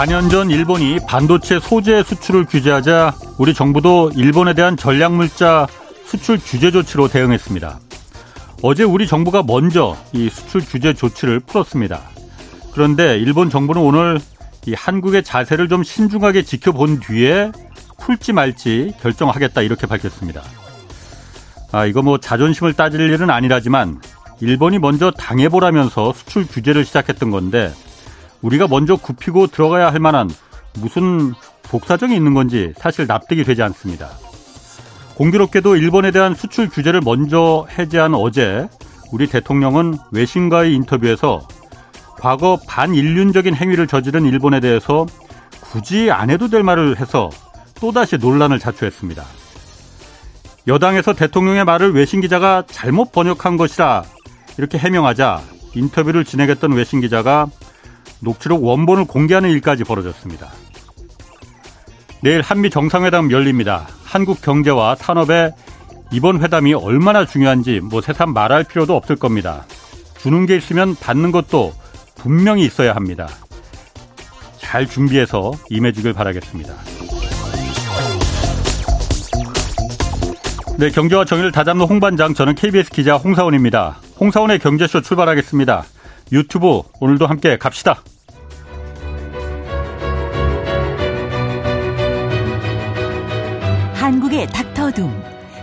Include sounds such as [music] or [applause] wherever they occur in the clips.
4년 전 일본이 반도체 소재 수출을 규제하자 우리 정부도 일본에 대한 전략물자 수출 규제 조치로 대응했습니다. 어제 우리 정부가 먼저 이 수출 규제 조치를 풀었습니다. 그런데 일본 정부는 오늘 이 한국의 자세를 좀 신중하게 지켜본 뒤에 풀지 말지 결정하겠다 이렇게 밝혔습니다. 아, 이거 뭐 자존심을 따질 일은 아니라지만 일본이 먼저 당해보라면서 수출 규제를 시작했던 건데 우리가 먼저 굽히고 들어가야 할 만한 무슨 독사정이 있는 건지 사실 납득이 되지 않습니다. 공교롭게도 일본에 대한 수출 규제를 먼저 해제한 어제 우리 대통령은 외신과의 인터뷰에서 과거 반인륜적인 행위를 저지른 일본에 대해서 굳이 안 해도 될 말을 해서 또다시 논란을 자초했습니다. 여당에서 대통령의 말을 외신 기자가 잘못 번역한 것이라 이렇게 해명하자 인터뷰를 진행했던 외신 기자가 녹취록 원본을 공개하는 일까지 벌어졌습니다. 내일 한미 정상회담 열립니다. 한국 경제와 산업의 이번 회담이 얼마나 중요한지 뭐 새삼 말할 필요도 없을 겁니다. 주는 게 있으면 받는 것도 분명히 있어야 합니다. 잘 준비해서 임해주길 바라겠습니다. 네, 경제와 정의를 다잡는 홍반장, 저는 KBS 기자 홍사훈입니다. 홍사훈의 경제쇼 출발하겠습니다. 유튜브 오늘도 함께 갑시다. 한국의 닥터둠,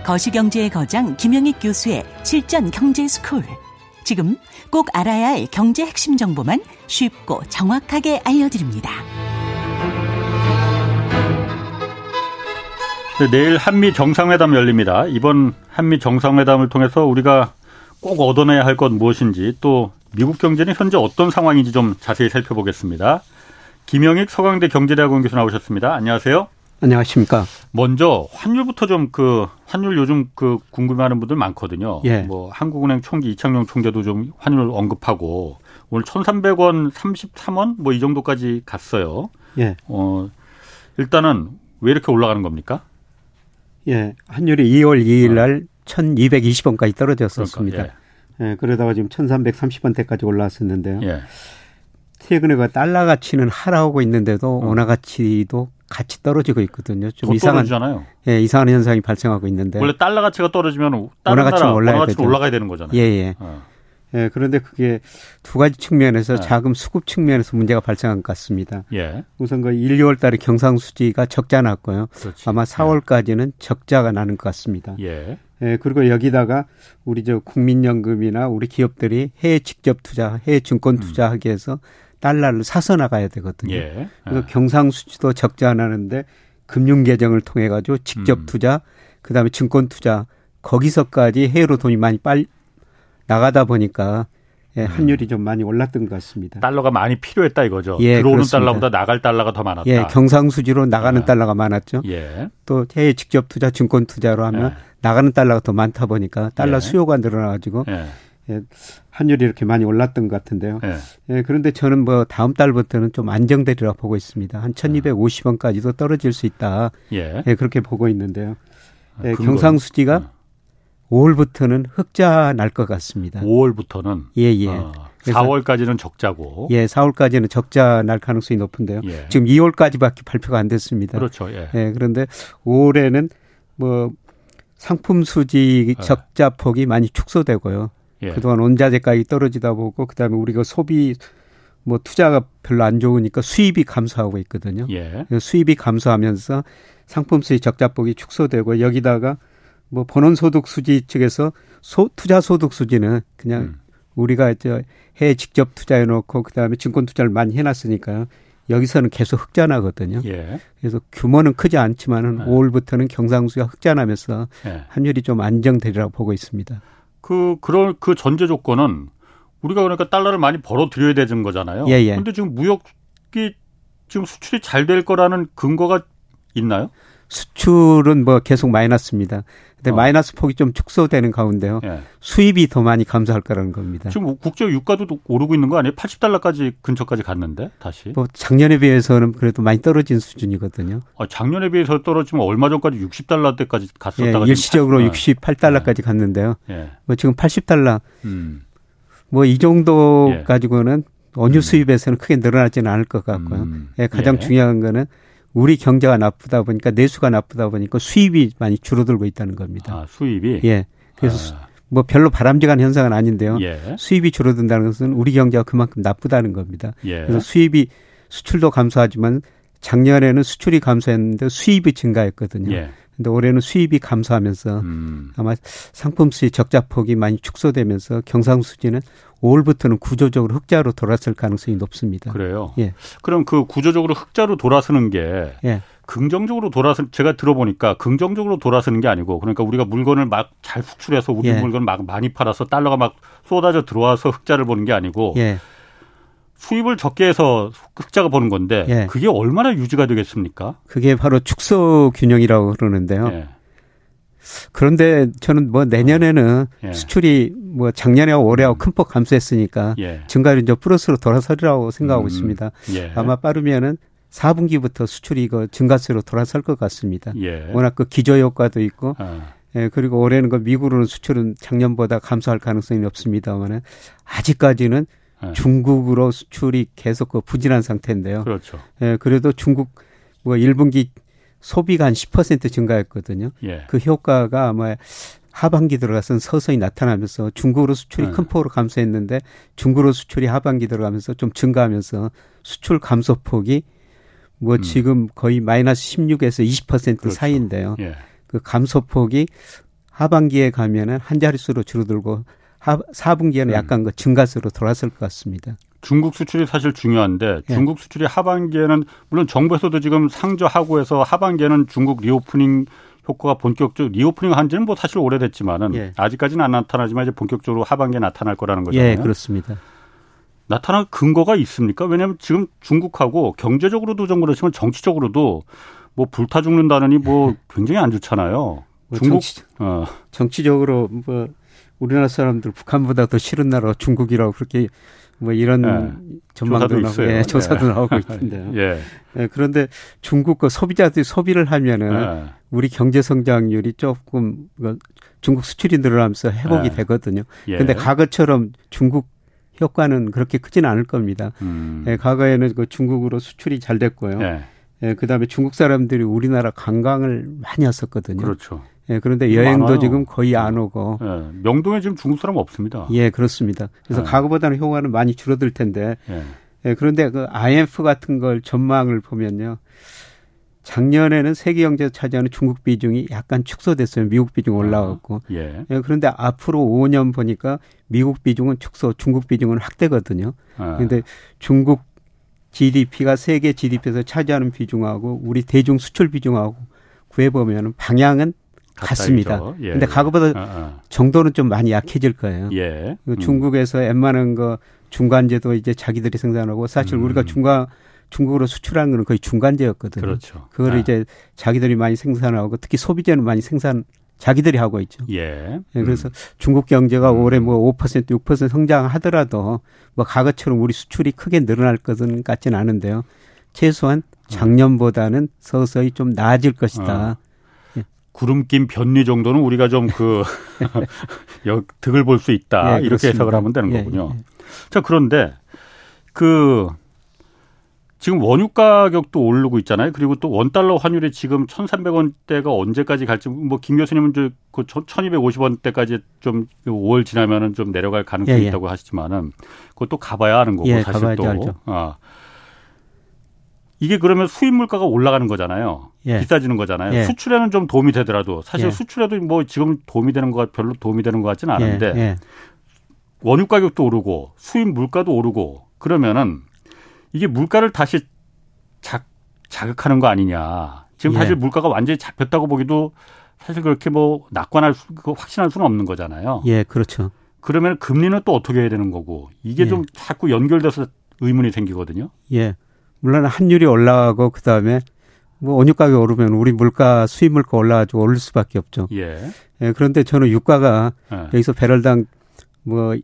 거시경제의 거장 김영익 교수의 실전 경제 스쿨. 지금 꼭 알아야 할 경제 핵심 정보만 쉽고 정확하게 알려드립니다. 네, 내일 한미 정상회담 열립니다. 이번 한미 정상회담을 통해서 우리가 꼭 얻어내야 할 것 무엇인지 또 미국 경제는 현재 어떤 상황인지 좀 자세히 살펴보겠습니다. 김영익 서강대 경제대학원 교수 나오셨습니다. 안녕하세요. 안녕하십니까. 먼저 환율부터 좀 그 환율 요즘 그 궁금해하는 분들 많거든요. 예. 뭐 한국은행 총기 이창용 총재도 좀 환율 언급하고 오늘 1,300원 33원 뭐 이 정도까지 갔어요. 예. 어 일단은 왜 이렇게 올라가는 겁니까? 예. 환율이 2월 2일 날 어. 1,220원까지 떨어졌었습니다. 그러니까, 예. 예. 그러다가 지금 1,330원대까지 올라왔었는데요. 예. 최근에 그 달러 가치는 하락하고 있는데도 음. 원화 가치도 같이 떨어지고 있거든요. 좀 이상한 떨어지잖아요. 예, 이상한 현상이 발생하고 있는데 원래 달러 가치가 떨어지면 다른 원화 가치는 올라야 원화 올라가야 되는 거잖아요. 예, 예. 어. 예, 그런데 그게 두 가지 측면에서 네. 자금 수급 측면에서 문제가 발생한 것 같습니다. 예. 우선 그 1, 2월 달에 경상수지가 적자 났고요. 그렇지. 아마 4월까지는 예. 적자가 나는 것 같습니다. 예. 예, 그리고 여기다가 우리 저 국민연금이나 우리 기업들이 해외 직접 투자, 해외 증권 투자하기 위해서 음. 달러를 사서 나가야 되거든요. 예. 그래서 예. 경상수지도 적자 나는데 금융 계정을 통해 가지고 직접 음. 투자, 그다음에 증권 투자 거기서까지 해외로 돈이 많이 빨 나가다 보니까 예, 음. 환율이 좀 많이 올랐던 것 같습니다. 달러가 많이 필요했다 이거죠. 예, 들어오는 그렇습니다. 달러보다 나갈 달러가 더 많았다. 예, 경상수지로 나가는 예. 달러가 많았죠. 예. 또 해외 직접 투자, 증권 투자로 하면 예. 나가는 달러가 더 많다 보니까 달러 예. 수요가 늘어나가지고 예. 예, 환율이 이렇게 많이 올랐던 것 같은데요. 예. 예, 그런데 저는 뭐 다음 달부터는 좀 안정되리라 보고 있습니다. 한 1250원까지도 떨어질 수 있다. 예. 예 그렇게 보고 있는데요. 예, 경상수지가 어. 5월부터는 흑자 날 것 같습니다. 5월부터는? 예, 예. 어, 4월까지는 적자고. 예, 4월까지는 적자 날 가능성이 높은데요. 예. 지금 2월까지밖에 발표가 안 됐습니다. 그렇죠. 예. 예 그런데 5월에는 뭐 상품 수지 예. 적자 폭이 많이 축소되고요. 예. 그동안 원자재 가격이 떨어지다 보고 그다음에 우리가 소비 뭐 투자가 별로 안 좋으니까 수입이 감소하고 있거든요. 예. 수입이 감소하면서 상품 수입 적자폭이 축소되고 여기다가 뭐 본원 소득 수지 측에서 소, 투자 소득 수지는 그냥 음. 우리가 저 해외 직접 투자해 놓고 그다음에 증권 투자를 많이 해 놨으니까 여기서는 계속 흑자나거든요. 예. 그래서 규모는 크지 않지만은 네. 5월부터는 경상수가 흑자나면서 예. 환율이 좀 안정되리라고 보고 있습니다. 그 그런 그 전제 조건은 우리가 그러니까 달러를 많이 벌어 들여야 되는 거잖아요. 예, 예. 근데 지금 무역이 지금 수출이 잘 될 거라는 근거가 있나요? 수출은 뭐 계속 마이너스입니다. 근데 어. 마이너스 폭이 좀 축소되는 가운데요. 예. 수입이 더 많이 감소할 거라는 겁니다. 지금 국제 유가도 오르고 있는 거 아니에요? 80달러까지 근처까지 갔는데 다시. 뭐 작년에 비해서는 그래도 많이 떨어진 수준이거든요. 아, 작년에 비해서 떨어지면 얼마 전까지 60달러 때까지 갔었다가 예, 일시적으로 68달러까지 예. 갔는데요. 예. 뭐 지금 80달러. 음. 뭐이 정도 예. 가지고는 원유 음. 수입에서는 크게 늘어나지는 않을 것 같고요. 음. 예, 가장 예. 중요한 거는 우리 경제가 나쁘다 보니까 내수가 나쁘다 보니까 수입이 많이 줄어들고 있다는 겁니다. 아, 수입이? 예. 그래서 아. 뭐 별로 바람직한 현상은 아닌데요. 예. 수입이 줄어든다는 것은 우리 경제가 그만큼 나쁘다는 겁니다. 예. 그래서 수입이 수출도 감소하지만 작년에는 수출이 감소했는데 수입이 증가했거든요. 예. 근데 올해는 수입이 감소하면서 음. 아마 상품 수입 적자 폭이 많이 축소되면서 경상수지는 5월부터는 구조적으로 흑자로 돌아설 가능성이 높습니다. 그래요? 예. 그럼 그 구조적으로 흑자로 돌아서는 게 예. 긍정적으로 돌아서 제가 들어보니까 긍정적으로 돌아서는 게 아니고 그러니까 우리가 물건을 막 잘 수출해서 우리 예. 물건을 막 많이 팔아서 달러가 막 쏟아져 들어와서 흑자를 보는 게 아니고 예. 수입을 적게 해서 흑자가 보는 건데 예. 그게 얼마나 유지가 되겠습니까? 그게 바로 축소 균형이라고 그러는데요. 예. 그런데 저는 뭐 내년에는 예. 수출이 뭐 작년에와 올해하고 음. 큰폭 감소했으니까 예. 증가율이 이제 플러스로 돌아서리라고 생각하고 음. 있습니다. 예. 아마 빠르면은 4분기부터 수출이 이거 증가세로 돌아설 것 같습니다. 예. 워낙 그 기저 효과도 있고 아. 예, 그리고 올해는 그 미국으로는 수출은 작년보다 감소할 가능성이 없습니다만은 아직까지는 네. 중국으로 수출이 계속 그 부진한 상태인데요. 그렇죠. 예, 그래도 중국 뭐 1분기 소비가 한 10% 증가했거든요. 예. 그 효과가 아마 하반기 들어가서는 서서히 나타나면서 중국으로 수출이 네. 큰 폭으로 감소했는데 중국으로 수출이 하반기 들어가면서 좀 증가하면서 수출 감소폭이 뭐 음. 지금 거의 마이너스 16에서 20% 그렇죠. 사이인데요. 예. 그 감소폭이 하반기에 가면은 한 자릿수로 줄어들고 하, 4분기에는 음. 약간 그 증가세로 돌아설 것 같습니다. 중국 수출이 사실 중요한데 예. 중국 수출이 하반기에는 물론 정부에서도 지금 상저하고 해서 하반기에는 중국 reopening 효과가 본격적으로 reopening 한지는 뭐 사실 오래됐지만은 예. 아직까지는 안 나타나지만 이제 본격적으로 하반기에 나타날 거라는 거잖아요. 예, 그렇습니다. 나타날 근거가 있습니까? 왜냐하면 지금 중국하고 경제적으로도 좀 그렇지만 정치적으로도 뭐 불타 죽는다느니 뭐 굉장히 안 좋잖아요. 뭐 중국 정치, 어. 정치적으로 뭐 우리나라 사람들 북한보다 더 싫은 나라가 중국이라고 그렇게 뭐 이런 네. 전망도 나오고 예, 조사도 네. 나오고 [laughs] 있던데요. 예. 예. 그런데 중국 그 소비자들이 소비를 하면은 네. 우리 경제 성장률이 조금 그 중국 수출이 늘어나면서 회복이 네. 되거든요. 예. 근데 과거처럼 중국 효과는 그렇게 크지는 않을 겁니다. 음. 예, 과거에는 그 중국으로 수출이 잘 됐고요. 예. 예, 그다음에 중국 사람들이 우리나라 관광을 많이 왔었거든요. 그렇죠. 예, 그런데 여행도 많아요. 지금 거의 안 오고. 예, 명동에 지금 중국 사람 없습니다. 예, 그렇습니다. 그래서 예. 과거보다는 효과는 많이 줄어들 텐데. 예. 예, 그런데 그 IMF 같은 걸 전망을 보면요. 작년에는 세계 경제 차지하는 중국 비중이 약간 축소됐어요. 미국 비중 아, 올라갔고. 예. 예. 그런데 앞으로 5년 보니까 미국 비중은 축소, 중국 비중은 확대거든요. 아. 그런데 중국 GDP가 세계 GDP에서 차지하는 비중하고 우리 대중 수출 비중하고 구해 보면은 방향은 같습니다. 예. 근데 과거보다 아, 아. 정도는 좀 많이 약해질 거예요. 예. 음. 중국에서 웬만한 거 중간재도 이제 자기들이 생산하고 사실 음. 우리가 중간 중국으로 수출하는 거는 거의 중간재였거든요. 그렇죠. 그걸 아. 이제 자기들이 많이 생산하고 특히 소비재는 많이 생산 자기들이 하고 있죠. 예. 예 그래서 음. 중국 경제가 음. 올해 뭐 5% 6% 성장하더라도 뭐 과거처럼 우리 수출이 크게 늘어날 것은 같지는 않은데요. 최소한 음. 작년보다는 서서히 좀 나아질 것이다. 어. 구름 낀 변리 정도는 우리가 좀 그 [laughs] 득을 볼 수 있다. 예, 이렇게 해석을 하면 되는 예, 거군요. 예, 예. 자, 그런데 그 지금 원유 가격도 오르고 있잖아요. 그리고 또 원달러 환율이 지금 1,300원대가 언제까지 갈지 뭐 김 교수님은 그 1,250원대까지 좀 5월 지나면은 좀 내려갈 가능성이 예, 예. 있다고 하시지만은 그것도 가봐야 하는 거고 사실 또. 알죠. 아. 이게 그러면 수입 물가가 올라가는 거잖아요. 예. 비싸지는 거잖아요. 예. 수출에는 좀 도움이 되더라도 사실 예. 수출에도 뭐 지금 도움이 되는 거 별로 도움이 되는 것 같지는 않은데 예. 예. 원유 가격도 오르고 수입 물가도 오르고 그러면은 이게 물가를 다시 자, 자극하는 거 아니냐. 지금 예. 사실 물가가 완전히 잡혔다고 보기도 사실 그렇게 뭐 낙관할 수, 확신할 수는 없는 거잖아요. 예, 그렇죠. 그러면 금리는 또 어떻게 해야 되는 거고 이게 좀 자꾸 연결돼서 의문이 생기거든요. 예. 물론 환율이 올라가고 그다음에 뭐 원유 가격이 오르면 우리 물가 수입 물가 올라가지고 오를 수밖에 없죠. 예. 예 그런데 저는 유가가 예. 여기서 배럴당 뭐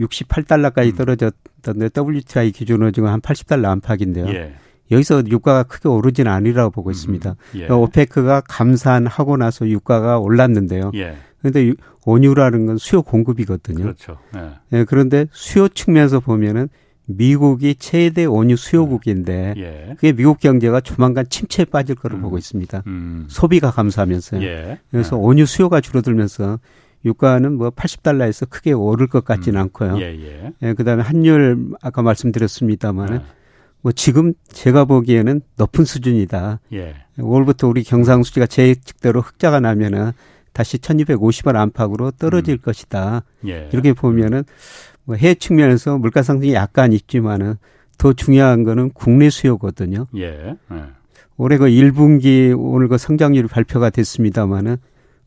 68달러까지 음. 떨어졌던데 WTI 기준으로 지금 한 80달러 안팎인데요. 예. 여기서 유가가 크게 오르지는 않으리라고 보고 있습니다. 음. 예. 그러니까 오페크가 감산하고 나서 유가가 올랐는데요. 예. 그런데 원유라는 건 수요 공급이거든요. 그렇죠. 예. 예. 그런데 수요 측면에서 보면은 미국이 최대 원유 수요국인데 예. 그게 미국 경제가 조만간 침체에 빠질 거로 음. 보고 있습니다. 음. 소비가 감소하면서요. 예. 그래서 예. 원유 수요가 줄어들면서 유가는 뭐 80달러에서 크게 오를 것 같지는 음. 않고요. 예, 예. 예, 그다음에 환율 아까 말씀드렸습니다만은 예. 뭐 지금 제가 보기에는 높은 수준이다. 예. 올부터 우리 경상수지가 제 예측대로 흑자가 나면은 다시 1250원 안팎으로 떨어질 음. 것이다. 예. 이렇게 보면은 뭐 해외 측면에서 물가 상승이 약간 있지만은 더 중요한 거는 국내 수요거든요. 예. 예. 올해 그 1분기 오늘 그 성장률 발표가 됐습니다마는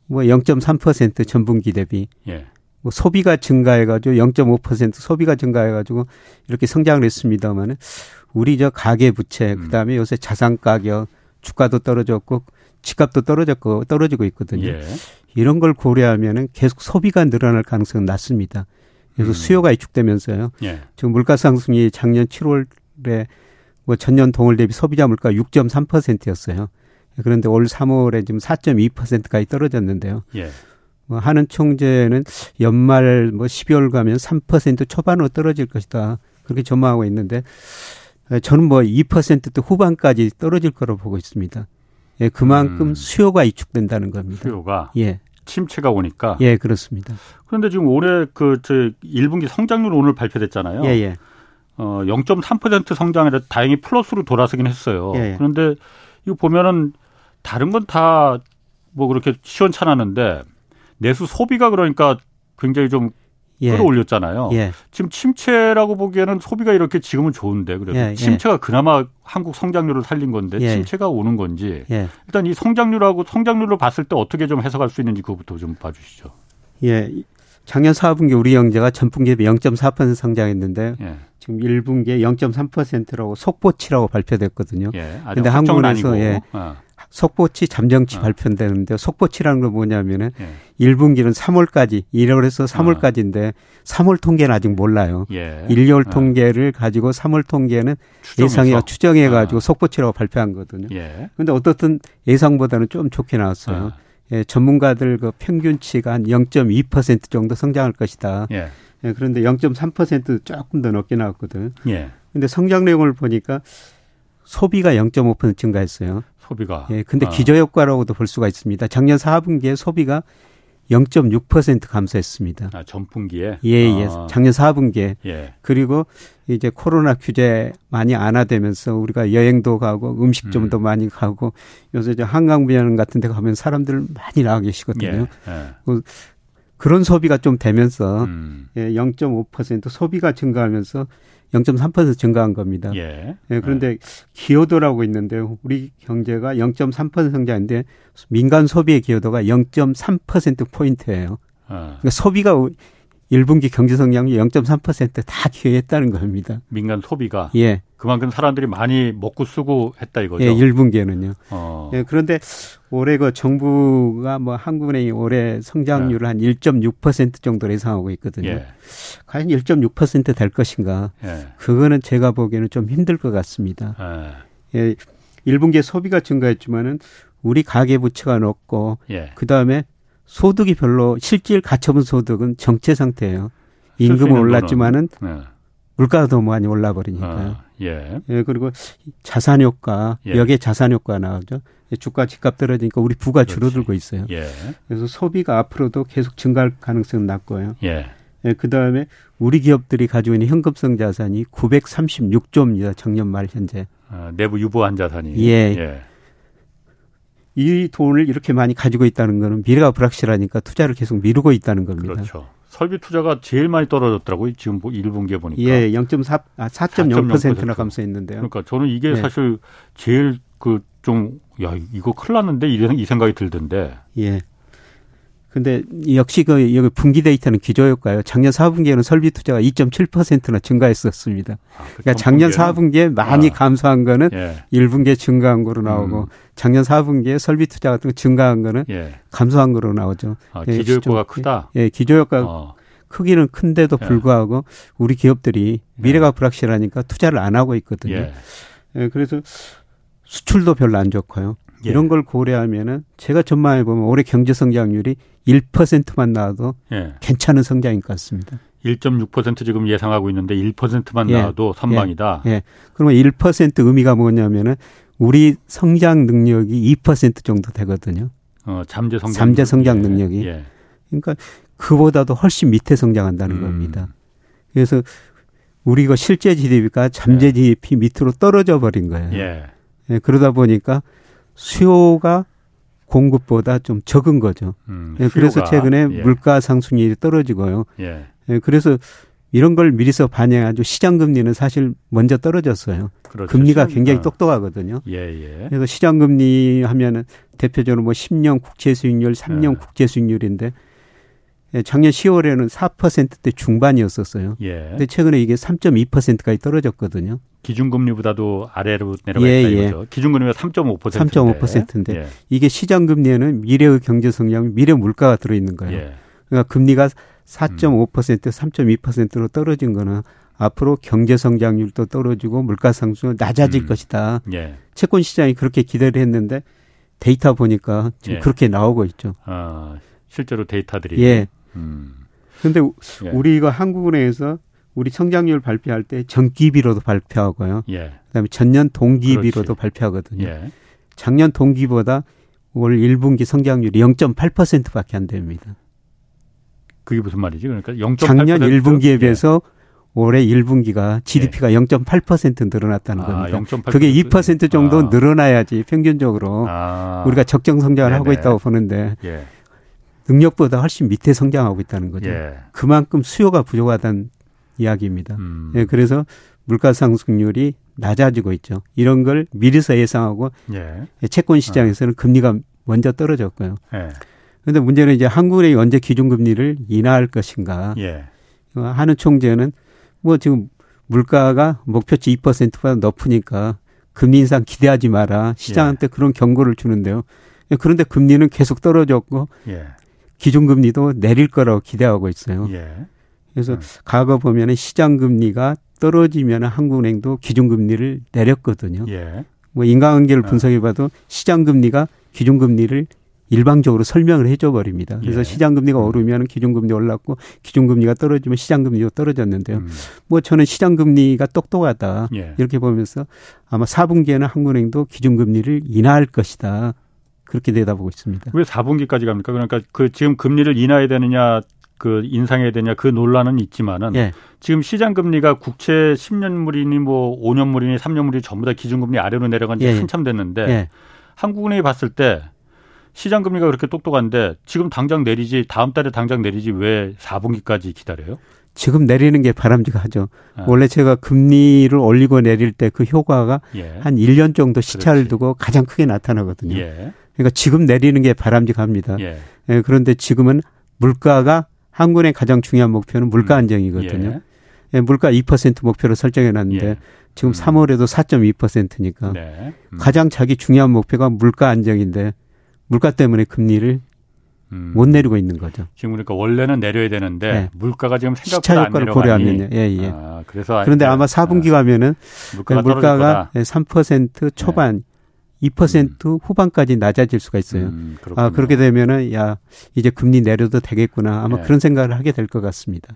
뭐 0.3% 전분기 대비 예. 뭐 소비가 증가해가지고 0.5% 소비가 증가해가지고 이렇게 성장을 했습니다마는 우리 저 가계 부채 음. 그다음에 요새 자산 가격 주가도 떨어졌고 집값도 떨어졌고 떨어지고 있거든요. 예. 이런 걸 고려하면은 계속 소비가 늘어날 가능성은 낮습니다. 그래서 음. 수요가 위축되면서요. 예. 지금 물가 상승이 작년 7월에 뭐 전년 동월 대비 소비자 물가 6.3%였어요. 그런데 올 3월에 지금 4.2%까지 떨어졌는데요. 예. 뭐 하는 총재는 연말 뭐 12월 가면 3% 초반으로 떨어질 것이다. 그렇게 전망하고 있는데 저는 뭐 2%대 후반까지 떨어질 거로 보고 있습니다. 예, 그만큼 음. 수요가 위축된다는 겁니다. 수요가 예. 침체가 오니까 예, 그렇습니다. 그런데 지금 올해 그저 1분기 성장률 오늘 발표됐잖아요. 예, 예. 어, 0.3% 성장에 다행히 플러스로 돌아서긴 했어요. 예, 예. 그런데 이거 보면은 다른 건 다 뭐 그렇게 시원찮았는데 내수 소비가 그러니까 굉장히 좀 예. 끌어올렸잖아요. 예. 지금 침체라고 보기에는 소비가 이렇게 지금은 좋은데 그래서 예. 예. 침체가 그나마 한국 성장률을 살린 건데 예. 침체가 오는 건지 예. 일단 이 성장률하고 성장률로 봤을 때 어떻게 좀 해석할 수 있는지 그것부터 좀 봐주시죠. 예. 작년 4분기 우리 경제가 전분기에 0.4% 성장했는데 예. 지금 1분기에 0.3%라고 속보치라고 발표됐거든요. 예. 근데 한국에서 예. 어. 속보치 잠정치 어. 발표되는데 속보치라는 건 뭐냐면은 예. 1분기는 3월까지 1월에서 3월까지인데 어. 3월 통계는 아직 몰라요. 예. 1월 어. 통계를 가지고 3월 통계는 예상해 추정해 가지고 어. 속보치라고 발표한 거거든요. 예. 근데 어떻든 예상보다는 좀 좋게 나왔어요. 어. 예, 전문가들 그 평균치가 한 0.2% 정도 성장할 것이다. 예. 예, 그런데 0.3% 조금 더 높게 나왔거든. 예. 근데 성장 내용을 보니까 소비가 0.5% 증가했어요. 소비가. 예, 근데 아. 기저효과라고도 볼 수가 있습니다. 작년 4분기에 소비가 0.6% 감소했습니다. 아, 전분기에? 예, 예. 아. 작년 4분기에. 예. 그리고 이제 코로나 규제 많이 완화되면서 우리가 여행도 가고 음식점도 음. 많이 가고 요새 저 한강변 같은 데 가면 사람들 많이 나와 계시거든요. 예. 예. 그, 그런 소비가 좀 되면서 음. 예, 0.5% 소비가 증가하면서 0.3% 증가한 겁니다. 예. 예 그런데 네. 기여도라고 있는데요. 우리 경제가 0.3% 성장인데 민간 소비의 기여도가 0.3% 포인트예요. 아. 그러니까 소비가 1분기 경제 성장률 0.3%다 기여했다는 겁니다. 민간 소비가 예. 그만큼 사람들이 많이 먹고 쓰고 했다 이거죠. 예, 1분기에는요. 어. 예, 그런데 올해 그 정부가 뭐 한국은행이 올해 성장률을 예. 한1.6% 정도로 예상하고 있거든요. 예. 과연 1.6%될 것인가? 예. 그거는 제가 보기에는 좀 힘들 것 같습니다. 예. 예 1분기에 소비가 증가했지만은 우리 가계 부채가 높고 예. 그다음에 소득이 별로 실질 가처분 소득은 정체 상태예요. 임금은 올랐지만은 네. 물가가 더 많이 올라 버리니까요. 아, 예. 예. 그리고 자산 효과, 예. 여기에 자산 효과 나오죠. 주가 집값 떨어지니까 우리 부가 그렇지. 줄어들고 있어요. 예. 그래서 소비가 앞으로도 계속 증가할 가능성은 낮고요. 예. 예. 그 다음에 우리 기업들이 가지고 있는 현금성 자산이 936조입니다. 작년 말 현재. 아, 내부 유보한 자산이. 예. 예. 이 돈을 이렇게 많이 가지고 있다는 거는 미래가 불확실하니까 투자를 계속 미루고 있다는 겁니다. 그렇죠. 설비 투자가 제일 많이 떨어졌더라고요. 지금 1분기에 뭐 보니까. 예, 0.4, 아, 4.0%나 감소했는데요. 그러니까 저는 이게 네. 사실 제일 그 좀, 야, 이거 큰일 났는데 이 생각이 들던데. 예. 근데 역시 그 여기 분기 데이터는 기저효과요. 작년 4분기에는 설비 투자가 2.7%나 증가했었습니다. 아, 그 그러니까 작년 4분기에 많이 아. 감소한 거는 예. 1분기에 증가한 거로 나오고 음. 작년 4분기에 설비 투자 같은 거 증가한 거는 예. 감소한 거로 나오죠. 아, 예, 기저효과가 크다. 예, 기저효과 어. 크기는 큰데도 예. 불구하고 우리 기업들이 미래가 예. 불확실하니까 투자를 안 하고 있거든요. 예. 예, 그래서 수출도 별로 안 좋고요. 예. 이런 걸 고려하면은 제가 전망해 보면 올해 경제 성장률이 1%만 나와도 예. 괜찮은 성장인 것 같습니다. 1.6% 지금 예상하고 있는데 1%만 예. 나와도 선방이다. 예. 예. 그러면 1% 의미가 뭐냐면은 우리 성장 능력이 2% 정도 되거든요. 어, 잠재 성장 잠재 성장 능력이. 예. 그러니까 그보다도 훨씬 밑에 성장한다는 음. 겁니다. 그래서 우리가 실제 GDP가 잠재 예. GDP 밑으로 떨어져 버린 거예요. 예. 예. 그러다 보니까 수요가 공급보다 좀 적은 거죠. 음, 예, 그래서 최근에 예. 물가 상승률이 떨어지고요. 예. 예. 그래서 이런 걸 미리서 반영해가지고 시장 금리는 사실 먼저 떨어졌어요. 그렇죠. 금리가 굉장히 어. 똑똑하거든요. 예, 예. 그래서 시장 금리 하면은 대표적으로 뭐 10년 국채 수익률, 3년 예. 국채 수익률인데 예, 작년 10월에는 4%대 중반이었었어요. 예. 근데 최근에 이게 3.2%까지 떨어졌거든요. 기준금리보다도 아래로 내려가 예, 있다 예. 이거죠. 기준금리가 3.5%인데. 3.5%인데 예. 이게 시장 금리에는 미래의 경제 성장, 미래 물가가 들어 있는 거예요. 예. 그러니까 금리가 4.5% 3.2%로 떨어진 거는 앞으로 경제 성장률도 떨어지고 물가 상승은 낮아질 음. 것이다. 예. 채권 시장이 그렇게 기대를 했는데 데이터 보니까 지금 그렇게 나오고 있죠. 아, 실제로 데이터들이 예. 음. 근데 예. 우리가 한국은행에서 우리 성장률 발표할 때 전기비로도 발표하고요. 예. 그다음에 전년 동기비로도 그렇지. 발표하거든요. 예. 작년 동기보다 올 1분기 성장률이 0.8%밖에 안 됩니다. 그게 무슨 말이지? 그러니까 0.8% 작년 1분기에 비해서 예. 올해 1분기가 GDP가 예. 0.8% 늘어났다는 아, 겁니다. 0.8%? 그게 2% 정도 아. 늘어나야지 평균적으로 아. 우리가 적정 성장을 네네. 하고 있다고 보는데 예. 능력보다 훨씬 밑에 성장하고 있다는 거죠. 예. 그만큼 수요가 부족하다는 이야기입니다. 음. 예, 그래서 물가 상승률이 낮아지고 있죠. 이런 걸 미리서 예상하고 예. 채권 시장에서는 어. 금리가 먼저 떨어졌고요. 그런데 예. 문제는 이제 한국은행이 언제 기준금리를 인하할 것인가 예. 어, 하는 총재는 뭐 지금 물가가 목표치 2%보다 높으니까 금리 인상 기대하지 마라 시장한테 예. 그런 경고를 주는데요. 그런데 금리는 계속 떨어졌고 예. 기준금리도 내릴 거라고 기대하고 있어요. 예. 그래서 음. 과거 보면은 시장 금리가 떨어지면 한국은행도 기준금리를 내렸거든요. 예. 뭐 인과관계를 아. 분석해봐도 시장 금리가 기준금리를 일방적으로 설명을 해줘 버립니다. 그래서 예. 시장 금리가 음. 오르면 기준금리 올랐고 기준금리가 떨어지면 시장 금리가 떨어졌는데요. 음. 뭐 저는 시장 금리가 똑똑하다 예. 이렇게 보면서 아마 4분기에는 한국은행도 기준금리를 인하할 것이다. 그렇게 내다보고 있습니다. 왜 4분기까지 갑니까? 그러니까 그 지금 금리를 인하해야 되느냐 그 인상해야 되냐 그 논란은 있지만은 예. 지금 시장 금리가 국채 10년물이니 뭐 5년물이니 3년물이 전부 다 기준금리 아래로 내려간 지 예. 한참 됐는데 예. 한국은행이 봤을 때 시장 금리가 그렇게 똑똑한데 지금 당장 내리지 다음 달에 당장 내리지 왜 4분기까지 기다려요? 지금 내리는 게 바람직하죠. 아. 원래 제가 금리를 올리고 내릴 때 그 효과가 예. 한 1년 정도 시차를 그렇지. 두고 가장 크게 나타나거든요. 예. 그러니까 지금 내리는 게 바람직합니다. 예. 예, 그런데 지금은 물가가 한국의 가장 중요한 목표는 물가 음. 안정이거든요. 예. 예, 물가 2% 목표로 설정해 놨는데 예. 지금 음. 3월에도 4.2%니까 네. 음. 가장 자기 중요한 목표가 물가 안정인데 물가 때문에 금리를 음. 못 내리고 있는 거죠. 지금 그러니까 원래는 내려야 되는데 네. 물가가 지금 생각보다 안 내려가니. 고려하면요. 예, 예. 아, 그래서 그런데 아마 4분기 아, 가면은 물가가, 물가가 3% 초반 2% 음. 후반까지 낮아질 수가 있어요. 음, 아, 그렇게 되면은 야, 이제 금리 내려도 되겠구나. 아마 네. 그런 생각을 하게 될 것 같습니다.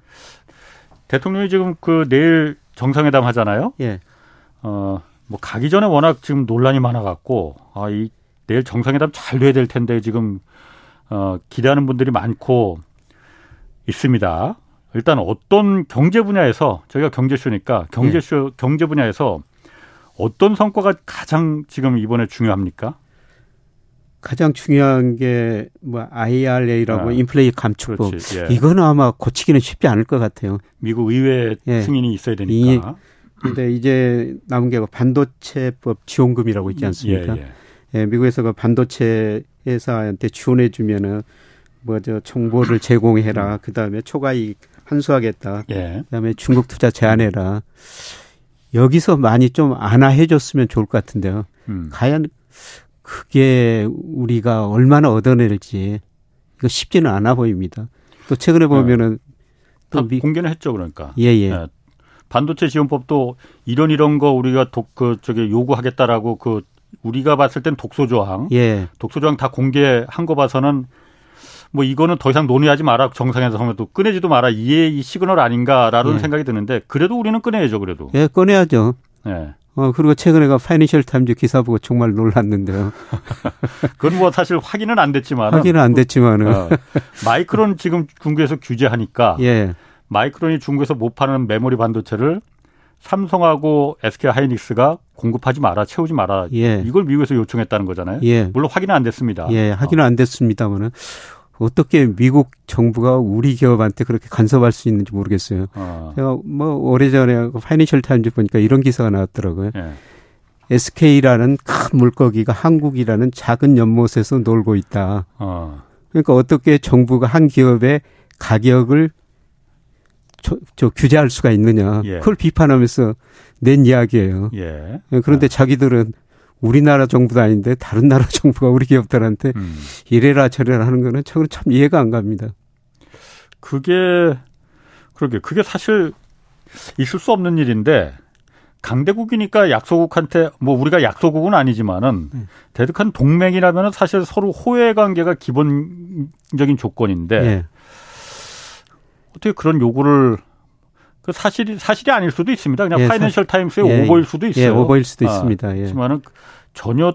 대통령이 지금 그 내일 정상회담 하잖아요. 예. 어, 뭐 가기 전에 워낙 지금 논란이 많아 갖고 아, 이 내일 정상회담 잘 돼야 될 텐데 지금 어, 기대하는 분들이 많고 있습니다. 일단 어떤 경제 분야에서 저희가 경제쇼니까 경제쇼 예. 경제 분야에서 어떤 성과가 가장 지금 이번에 중요합니까? 가장 중요한 게 뭐 IRA라고 아, 인플레이 감축법 예. 이거는 아마 고치기는 쉽지 않을 것 같아요. 미국 의회 예. 승인이 있어야 되니까. 근데 이제 남은 게 반도체법 지원금이라고 있지 않습니까? 예, 예. 예, 미국에서 그 반도체 회사한테 지원해 주면은 뭐 저 정보를 제공해라. 그다음에 초과이익 환수하겠다. 예. 그다음에 중국 투자 제한해라. 여기서 많이 좀 안아해 줬으면 좋을 것 같은데요. 음. 과연 그게 우리가 얼마나 얻어낼지 이거 쉽지는 않아 보입니다. 또 최근에 보면은 또 미... 공개는 했죠, 그러니까. 예, 예. 네. 반도체 지원법도 이런 이런 거 우리가 독, 그, 저기 요구하겠다라고 그 우리가 봤을 땐 독소 조항. 예. 독소 조항 다 공개한 거 봐서는 뭐 이거는 더 이상 논의하지 마라 정상에서 하면도 꺼내지도 마라 이해 이 시그널 아닌가라는 예. 생각이 드는데 그래도 우리는 꺼내야죠 그래도. 예, 꺼내야죠. 예. 어 그리고 최근에 가 파이낸셜 타임즈 기사 보고 정말 놀랐는데요. [laughs] 그건 뭐 사실 확인은 안 됐지만 확인은 안 됐지만은 어, 마이크론 지금 중국에서 규제하니까 예. 마이크론이 중국에서 못 파는 메모리 반도체를 삼성하고 SK 하이닉스가 공급하지 마라, 채우지 마라. 예. 이걸 미국에서 요청했다는 거잖아요. 예. 물론 확인은 안 됐습니다. 예, 확인은 안 됐습니다만은 어떻게 미국 정부가 우리 기업한테 그렇게 간섭할 수 있는지 모르겠어요. 어. 제가 뭐 오래전에 파이낸셜 타임즈 보니까 이런 기사가 나왔더라고요. 예. SK라는 큰 물고기가 한국이라는 작은 연못에서 놀고 있다. 어. 그러니까 어떻게 정부가 한 기업의 가격을 저, 저 규제할 수가 있느냐. 예. 그걸 비판하면서 낸 이야기예요. 예. 예 그런데 아. 자기들은 우리나라 정부도 아닌데 다른 나라 정부가 우리 기업들한테 음. 이래라 저래라 하는 거는 저는 참 이해가 안 갑니다. 그게 그러게 그게 사실 있을 수 없는 일인데 강대국이니까 약소국한테 뭐 우리가 약소국은 아니지만은 음. 대등한 동맹이라면은 사실 서로 호혜 관계가 기본적인 조건인데 예. 어떻게 그런 요구를 그 사실이 사실이 아닐 수도 있습니다. 그냥 예, 파이낸셜 타임스의 예, 오버일 수도 있어요. 예, 오버일 수도 아, 있습니다. 예. 하지만은 전혀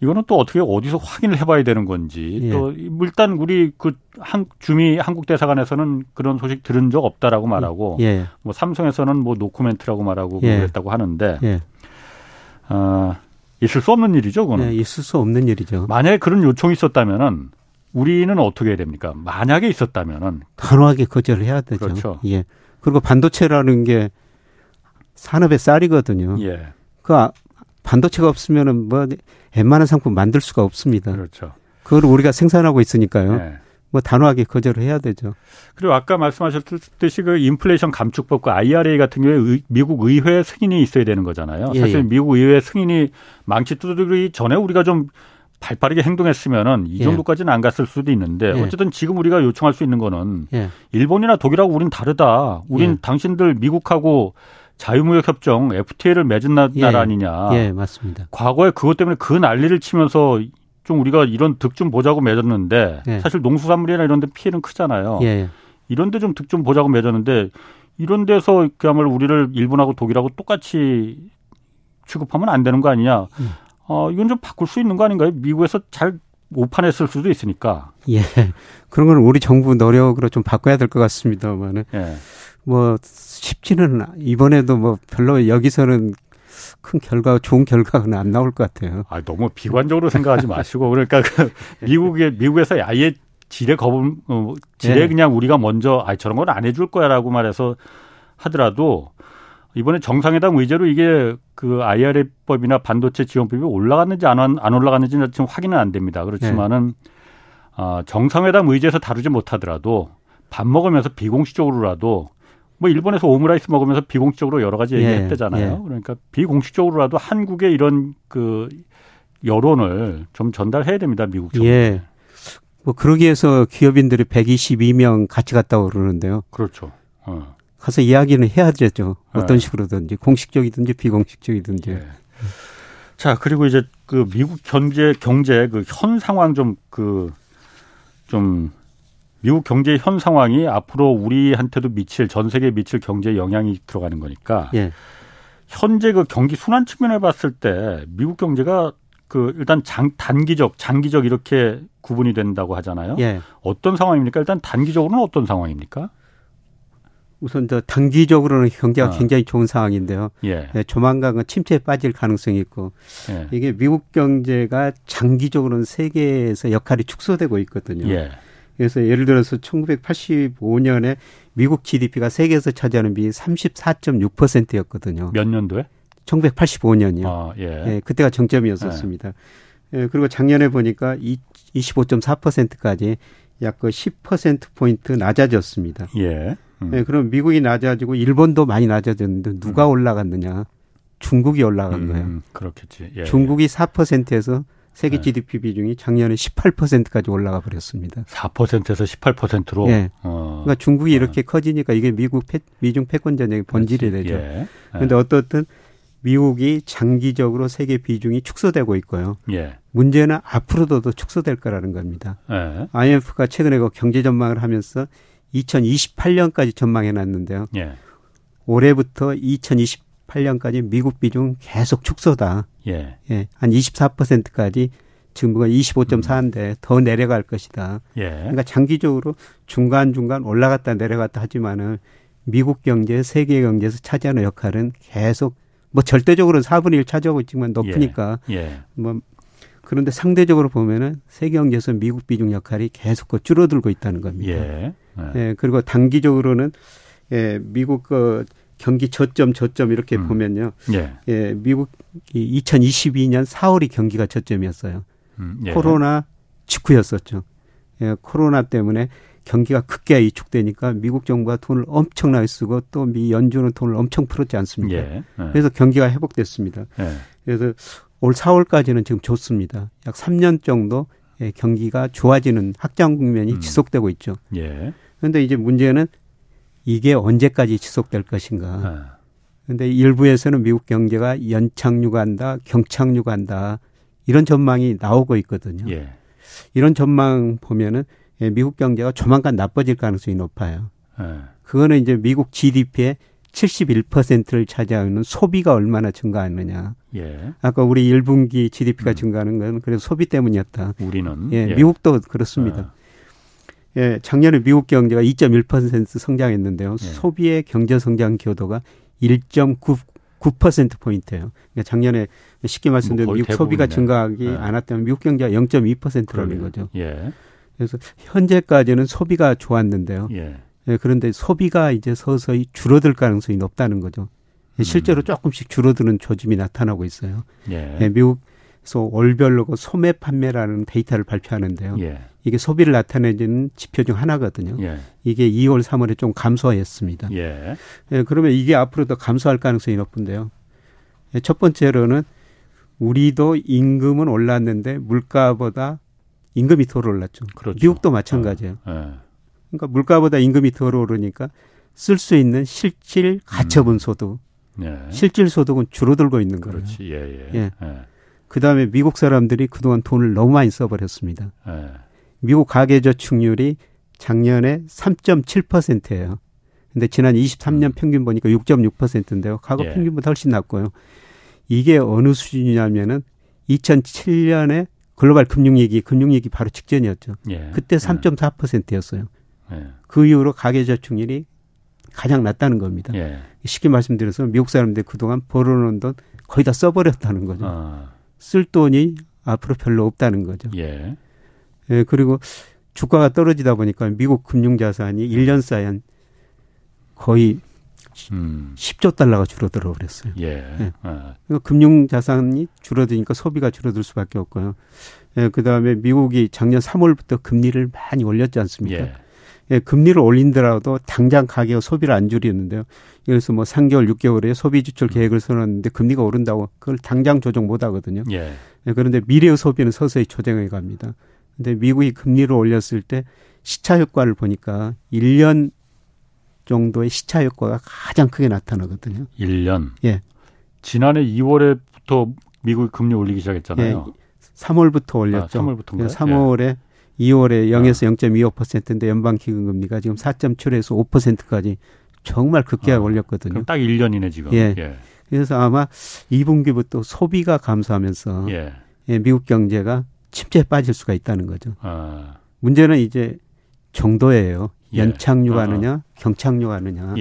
이거는 또 어떻게 어디서 확인을 해봐야 되는 건지 예. 또 일단 우리 그 한 주미 한국 대사관에서는 그런 소식 들은 적 없다라고 말하고 예. 뭐 삼성에서는 뭐 노코멘트라고 말하고 예. 그랬다고 하는데 예. 어, 있을 수 없는 일이죠, 그거는. 예, 있을 수 없는 일이죠. 만약에 그런 요청이 있었다면은 우리는 어떻게 해야 됩니까? 만약에 있었다면은 단호하게 거절을 해야 되죠. 그렇죠. 예. 그리고 반도체라는 게 산업의 쌀이거든요. 예. 그 아, 반도체가 없으면은 뭐 웬만한 상품 만들 수가 없습니다. 그렇죠. 그걸 우리가 생산하고 있으니까요. 예. 뭐 단호하게 거절을 해야 되죠. 그리고 아까 말씀하셨듯이 그 인플레이션 감축법과 IRA 같은 경우에 의, 미국 의회 승인이 있어야 되는 거잖아요. 예, 사실 예. 미국 의회 승인이 망치 두드리기 전에 우리가 좀 발빠르게 행동했으면은 이 예. 정도까지는 안 갔을 수도 있는데 예. 어쨌든 지금 우리가 요청할 수 있는 거는 예. 일본이나 독일하고 우린 다르다. 우린 예. 당신들 미국하고 자유무역 협정 FTA를 맺은 나라 예. 아니냐. 예, 맞습니다. 과거에 그것 때문에 그 난리를 치면서 좀 우리가 이런 득 좀 보자고 맺었는데 사실 농수산물이나 이런 데 피해는 크잖아요. 이런 데 좀 득 좀 보자고 맺었는데 이런 데서 그야말로 우리를 일본하고 독일하고 똑같이 취급하면 안 되는 거 아니냐. 음. 어, 이건 좀 바꿀 수 있는 거 아닌가요? 미국에서 잘 오판했을 수도 있으니까. 예. 그런 건 우리 정부 노력으로 좀 바꿔야 될 것 같습니다만은. 예. 뭐, 쉽지는, 이번에도 뭐 별로 여기서는 큰 결과, 좋은 결과는 안 나올 것 같아요. 아, 너무 비관적으로 생각하지 [laughs] 마시고. 그러니까 그 미국에, 미국에서 아예 지뢰 거부, 어, 지뢰 예. 그냥 우리가 먼저, 아, 저런 건 안 해줄 거야 라고 말해서 하더라도 이번에 정상회담 의제로 이게 그 IRA법이나 반도체 지원법이 올라갔는지 안, 안 올라갔는지는 지금 확인은 안 됩니다. 그렇지만은 네. 어, 정상회담 의제에서 다루지 못하더라도 밥 먹으면서 비공식적으로라도 뭐 일본에서 오므라이스 먹으면서 비공식적으로 여러 가지 얘기했대잖아요. 예, 예. 그러니까 비공식적으로라도 한국의 이런 그 여론을 좀 전달해야 됩니다. 미국 정부. 예. 뭐 그러기 위해서 기업인들이 122명 같이 갔다고 그러는데요. 그렇죠. 어. 가서 이야기는 해야 되죠. 어떤 네. 식으로든지 공식적이든지 비공식적이든지. 네. 자 그리고 이제 그 미국 경제 경제 그 현 상황 좀 그좀 그 미국 경제 현 상황이 앞으로 우리한테도 미칠 전 세계에 미칠 경제 영향이 들어가는 거니까 예. 현재 그 경기 순환 측면에 봤을 때 미국 경제가 그 일단 장, 단기적, 장기적 이렇게 구분이 된다고 하잖아요. 예. 어떤 상황입니까? 일단 단기적으로는 어떤 상황입니까? 우선 저 단기적으로는 경제가 어. 굉장히 좋은 상황인데요. 예. 네, 조만간 침체에 빠질 가능성이 있고 예. 이게 미국 경제가 장기적으로는 세계에서 역할이 축소되고 있거든요. 예. 그래서 예를 들어서 1985년에 미국 GDP가 세계에서 차지하는 비율이 34.6%였거든요. 몇 년도에? 1985년이요. 아, 예. 예. 그때가 정점이었었습니다. 예. 그리고 작년에 보니까 25.4%까지 약그 10% 포인트 낮아졌습니다. 예. 음. 네, 그럼 미국이 낮아지고 일본도 많이 낮아졌는데 누가 음. 올라갔느냐? 중국이 올라간 음, 거예요. 그렇겠지. 예, 중국이 4%에서 세계 네. GDP 비중이 작년에 18%까지 올라가 버렸습니다. 4%에서 18%로. 예. 어. 그러니까 중국이 어. 이렇게 커지니까 이게 미국 패, 미중 패권 전쟁의 본질이. 되죠. 예. 그런데 예. 어떻든 미국이 장기적으로 세계 비중이 축소되고 있고요. 예. 문제는 앞으로도 더 축소될 거라는 겁니다. 네. IMF가 최근에 그 경제 전망을 하면서 2028년까지 전망해 놨는데요. 예. 올해부터 2028년까지 미국 비중 계속 축소다. 예. 예. 한 24%까지 지금 25.4인데 음. 더 내려갈 것이다. 예. 그러니까 장기적으로 중간중간 올라갔다 내려갔다 하지만은 미국 경제, 세계 경제에서 차지하는 역할은 계속 뭐 절대적으로 4분의 1 차지하고 있지만 높으니까 예. 예. 뭐 그런데 상대적으로 보면은 세계 경제에서 미국 비중 역할이 계속 그 줄어들고 있다는 겁니다. 예. 예. 예. 그리고 단기적으로는 예, 미국 그 경기 저점 저점 이렇게 음. 보면요. 예. 예, 미국 이 2022년 4월이 경기가 저점이었어요. 음, 예. 코로나 직후였었죠. 예, 코로나 때문에 경기가 크게 위축되니까 미국 정부가 돈을 엄청나게 쓰고 또 미 연준은 돈을 엄청 풀었지 않습니까? 예. 예. 그래서 경기가 회복됐습니다. 예. 그래서 올 4월까지는 지금 좋습니다. 약 3년 정도 예, 경기가 좋아지는 확장 국면이 음. 지속되고 있죠. 예. 그런데 이제 문제는 이게 언제까지 지속될 것인가. 그런데 일부에서는 미국 경제가 연착륙한다, 경착륙한다 이런 전망이 나오고 있거든요. 예. 이런 전망 보면은 예, 미국 경제가 조만간 나빠질 가능성이 높아요. 예. 그거는 이제 미국 GDP의 71%를 차지하는 소비가 얼마나 증가하느냐. 예. 아까 우리 1분기 GDP가 음. 증가하는 건 그래서 소비 때문이었다. 우리는 예, 예. 미국도 그렇습니다. 아. 예, 작년에 미국 경제가 2.1% 성장했는데요. 예. 소비의 경제 성장 기여도가 1.9 9% 포인트예요. 그러니까 작년에 쉽게 말씀드리면 뭐 미국 소비가 네. 않았다면 미국 경제가 0.2%라는 거죠. 예. 그래서 현재까지는 소비가 좋았는데요. 예. 예. 그런데 소비가 이제 서서히 줄어들 가능성이 높다는 거죠. 음. 실제로 조금씩 줄어드는 조짐이 나타나고 있어요. 예. 예 미국에서 월별로 그 소매 판매라는 데이터를 발표하는데요. 예. 이게 소비를 나타내는 지표 중 하나거든요. 예. 이게 2월, 3월에 좀 감소했습니다. 예. 예, 그러면 이게 앞으로 도 감소할 가능성이 높은데요. 예, 첫 번째로는 우리도 임금은 올랐는데 물가보다 임금이 덜 올랐죠. 그렇죠. 미국도 마찬가지예요. 어, 예. 그러니까 물가보다 임금이 덜 오르니까 쓸 수 있는 실질 가처분 음. 소득, 예. 실질 소득은 줄어들고 있는 거예요. 그렇지. 예, 예. 예. 예. 그 다음에 미국 사람들이 그동안 돈을 너무 많이 써 버렸습니다. 예. 미국 가계 저축률이 작년에 3.7%예요. 근데 지난 23년 음. 평균 보니까 6.6%인데요. 과거 예. 평균보다 훨씬 낮고요. 이게 어느 수준이냐면은 2007년에 글로벌 금융위기, 금융위기 바로 직전이었죠. 예. 그때 3.4%였어요. 예. 그 이후로 가계저축률이 가장 낮다는 겁니다. 예. 쉽게 말씀드려서 미국 사람들 그동안 벌어놓은 돈 거의 다 써버렸다는 거죠. 아. 쓸 돈이 앞으로 별로 없다는 거죠. 예. 예, 그리고 주가가 떨어지다 보니까 미국 금융자산이 1년 사이에 거의 음. 10조 달러가 줄어들어 버렸어요. 예. 예. 아. 그러니까 금융자산이 줄어드니까 소비가 줄어들 수밖에 없고요. 예, 그 다음에 미국이 작년 3월부터 금리를 많이 올렸지 않습니까? 예. 예, 금리를 올린더라도 당장 가격 소비를 안 줄이는데요. 그래서 뭐 3개월, 6개월에 소비 지출 계획을 세웠는데 금리가 오른다고 그걸 당장 조정 못 하거든요. 예. 예, 그런데 미래의 소비는 서서히 조정해 갑니다. 근데 미국이 금리를 올렸을 때 시차 효과를 보니까 1년 정도의 시차 효과가 가장 크게 나타나거든요. 1년. 예. 지난해 2월에부터 미국이 금리 올리기 시작했잖아요. 예. 3월부터 올렸죠. 아, 3월부터인가요? 3월에 예. 2월에 0에서 아. 0.25%인데 연방 기금 금리가 지금 4.7에서 5%까지 정말 급격하게 아, 올렸거든요. 딱 1년이네 지금. 예. 예. 그래서 아마 2분기부터 소비가 감소하면서 예. 예, 미국 경제가 침체에 빠질 수가 있다는 거죠. 아. 문제는 이제 정도예요. 예. 연착륙 하느냐, 어. 경착륙 하느냐.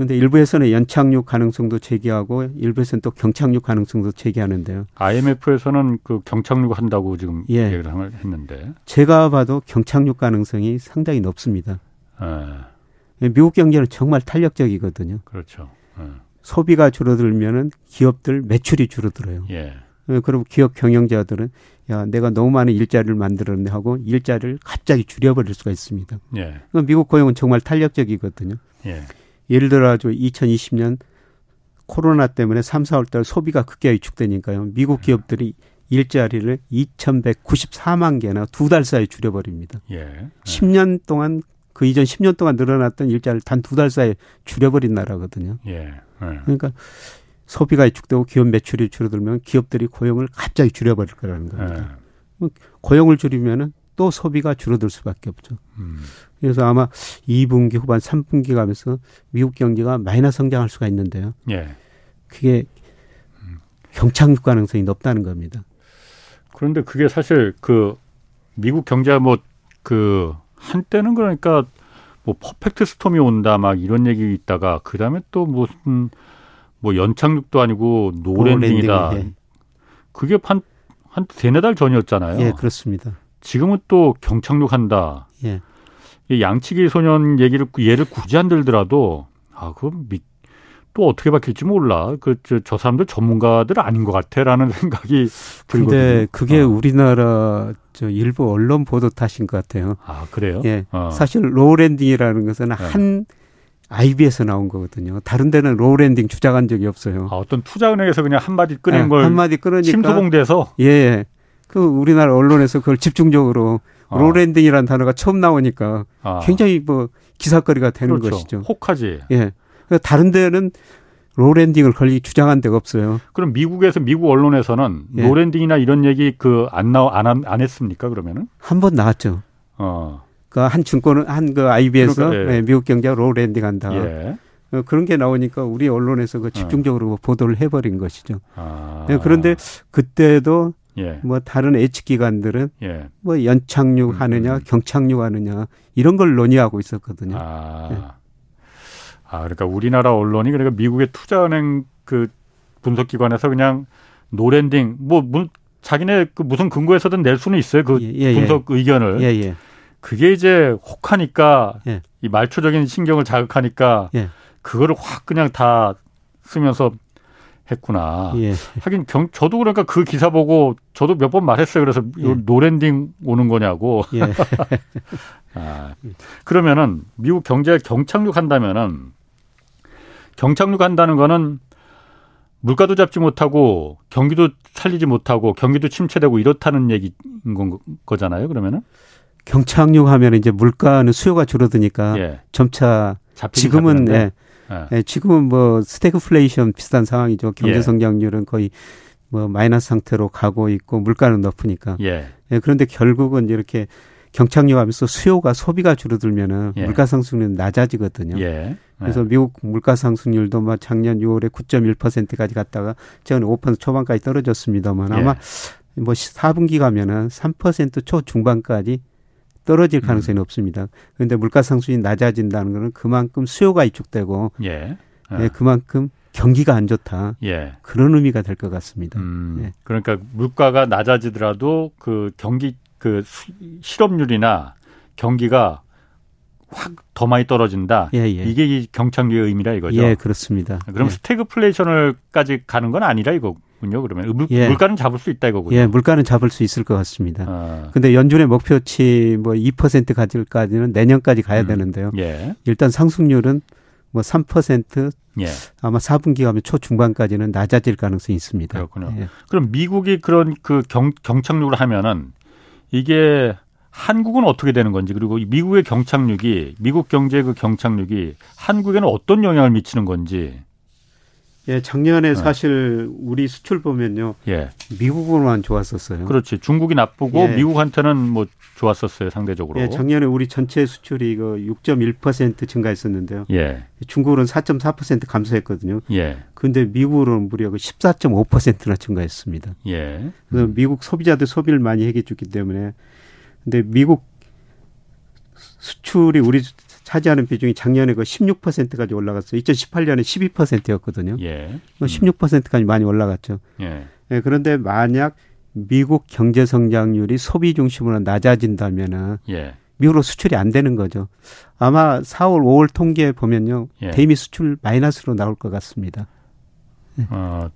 예. 그런데 일부에서는 연착륙 가능성도 제기하고 일부에서는 또 경착륙 가능성도 제기하는데요. IMF에서는 그 경착륙 한다고 지금 예. 얘기를 했는데 제가 봐도 경착륙 가능성이 상당히 높습니다. 아. 미국 경제는 정말 탄력적이거든요. 그렇죠. 아. 소비가 줄어들면은 기업들 매출이 줄어들어요. 예. 예, 그리고 기업 경영자들은 야 내가 너무 많은 일자리를 만들었네 하고 일자리를 갑자기 줄여버릴 수가 있습니다. 예. 미국 고용은 정말 탄력적이거든요. 예. 예를 들어 아주 2020년 코로나 때문에 3, 4월 달 소비가 크게 위축되니까요. 미국 기업들이 일자리를 2,194만 개나 두 달 사이에 줄여버립니다. 예. 10년 동안 그 이전 10년 동안 늘어났던 일자리를 단 두 달 사이에 줄여버린 나라거든요. 예. 예. 그러니까 소비가 위축되고 기업 매출이 줄어들면 기업들이 고용을 갑자기 줄여버릴 거라는 겁니다. 네. 고용을 줄이면은 또 소비가 줄어들 수밖에 없죠. 음. 그래서 아마 2분기 후반 3분기 가면서 미국 경제가 마이너스 성장할 수가 있는데요. 예. 그게 경착륙 가능성이 높다는 겁니다. 그런데 그게 사실 그 미국 경제가 뭐그 한때는 그러니까 뭐 퍼펙트 스톰이 온다 막 이런 얘기 있다가 그다음에 또 무슨 뭐 연착륙도 아니고 노랜딩이다. 예. 그게 한, 한 세네 달 전이었잖아요. 예, 그렇습니다. 지금은 또 경착륙한다. 예. 양치기 소년 얘기를 예를 굳이 안 들더라도 아, 그럼 미, 또 어떻게 바뀔지 몰라. 그, 저, 저 사람들 전문가들 아닌 것 같아라는 [laughs] 생각이 들거든요. 근데 그게 어. 우리나라 저 일부 언론 보도 탓인 것 같아요. 아, 그래요? 예. 어. 사실 no landing이라는 것은 네. 한 IB에서 나온 거거든요. 다른 데는 no landing 주장한 적이 없어요. 아, 어떤 투자은행에서 그냥 한마디 꺼낸 네, 걸 한마디 꺼내니까 침소봉대돼서 예, 예. 그 우리나라 언론에서 그걸 집중적으로 어. no landing이라는 단어가 처음 나오니까 아. 굉장히 뭐 기사거리가 되는 그렇죠. 것이죠. 혹하지. 예. 다른 데는 no landing을 거의 주장한 데가 없어요. 그럼 미국에서 미국 언론에서는 예. no landing이나 이런 얘기 그 안 나오 안, 안 했습니까 그러면은? 한 번 나왔죠. 어. 그한 증권은 한 그 IB에서 그러니까, 예. 네, 미국 경제가 no landing 한다. 예. 어, 그런 게 나오니까 우리 언론에서 그 집중적으로 어. 보도를 해버린 것이죠. 아. 네, 그런데 그때도 예. 뭐 다른 H 기관들은 예. 뭐 연착륙 하느냐, 음, 음. 경착륙 하느냐 이런 걸 논의하고 있었거든요. 아. 네. 아, 그러니까 우리나라 언론이 그러니까 미국의 투자은행 그 분석 기관에서 그냥 no landing 뭐 문, 자기네 그 무슨 근거에서든 낼 수는 있어요 그 예, 예, 예. 분석 예. 의견을. 예, 그게 이제 혹하니까 예. 이 말초적인 신경을 자극하니까 그거를 확 그냥 다 쓰면서 했구나. 예. 하긴 경, 저도 그러니까 그 기사 보고 저도 몇 번 말했어요. 그래서 예. no landing 오는 거냐고. 예. [laughs] 아, 그러면은 미국 경제 경착륙 한다면은 경착륙 한다는 거는 물가도 잡지 못하고 경기도 살리지 못하고 경기도 침체되고 이렇다는 얘기인 건 거잖아요. 그러면은 경착륙하면 이제 물가는 수요가 줄어드니까 예. 점차 지금은 예, 예. 예, 지금은 뭐 스태그플레이션 비슷한 상황이죠. 경제 예. 성장률은 거의 뭐 마이너스 상태로 가고 있고 물가는 높으니까. 예. 예 그런데 결국은 이렇게 경착륙하면서 수요가 소비가 줄어들면은 예. 물가 상승률은 낮아지거든요. 예. 그래서 예. 미국 물가 상승률도 막 작년 6월에 9.1%까지 갔다가 최근에 5% 초반까지 떨어졌습니다만 아마 예. 뭐 4분기 가면은 3% 초 중반까지 떨어질 가능성이 음. 높습니다. 그런데 물가 상승이 낮아진다는 것은 그만큼 수요가 위축되고 예. 예. 그만큼 경기가 안 좋다. 예. 그런 의미가 될 것 같습니다. 음, 예. 그러니까 물가가 낮아지더라도 그 경기 그 실업률이나 경기가 확 더 많이 떨어진다. 예, 예. 이게 이 경착륙의 의미라 이거죠. 예, 그렇습니다. 그럼 예. 스태그플레이션을까지 가는 건 아니라 이거 군요. 그러면 물, 예. 물가는 잡을 수 있다 이거군요. 예, 물가는 잡을 수 있을 것 같습니다. 아. 근데 연준의 목표치 뭐 2% 가질까지는 내년까지 가야 음. 되는데요. 예. 일단 상승률은 뭐3% 예. 아마 4분기 가면 초중반까지는 낮아질 가능성이 있습니다. 그렇군요. 예. 그럼 미국이 그런 그 경, 경착륙을 하면은 이게 한국은 어떻게 되는 건지 그리고 미국의 경착륙이 미국 경제의 그 경착륙이 한국에는 어떤 영향을 미치는 건지 예, 작년에 네. 사실 우리 수출 보면요. 예. 미국으로만 좋았었어요. 그렇지. 중국이 나쁘고 예. 미국한테는 뭐 좋았었어요, 상대적으로. 예, 작년에 우리 전체 수출이 그6.1% 증가했었는데요. 예. 중국은 4.4% 감소했거든요. 예. 근데 미국으로는 무려 그 14.5%나 증가했습니다. 예. 그래서 음. 미국 소비자들 소비를 많이 해결해 줬기 때문에 근데 미국 수출이 우리 차지하는 비중이 작년에 그 16%까지 올라갔어요. 2018년에 12%였거든요. 예. 16%까지 뭐 많이 올라갔죠. 예. 예. 그런데 만약 미국 경제 성장률이 소비 중심으로 낮아진다면은 예. 미국으로 수출이 안 되는 거죠. 아마 4월, 5월 통계 보면요. 예. 대미 수출 마이너스로 나올 것 같습니다. 예. 어,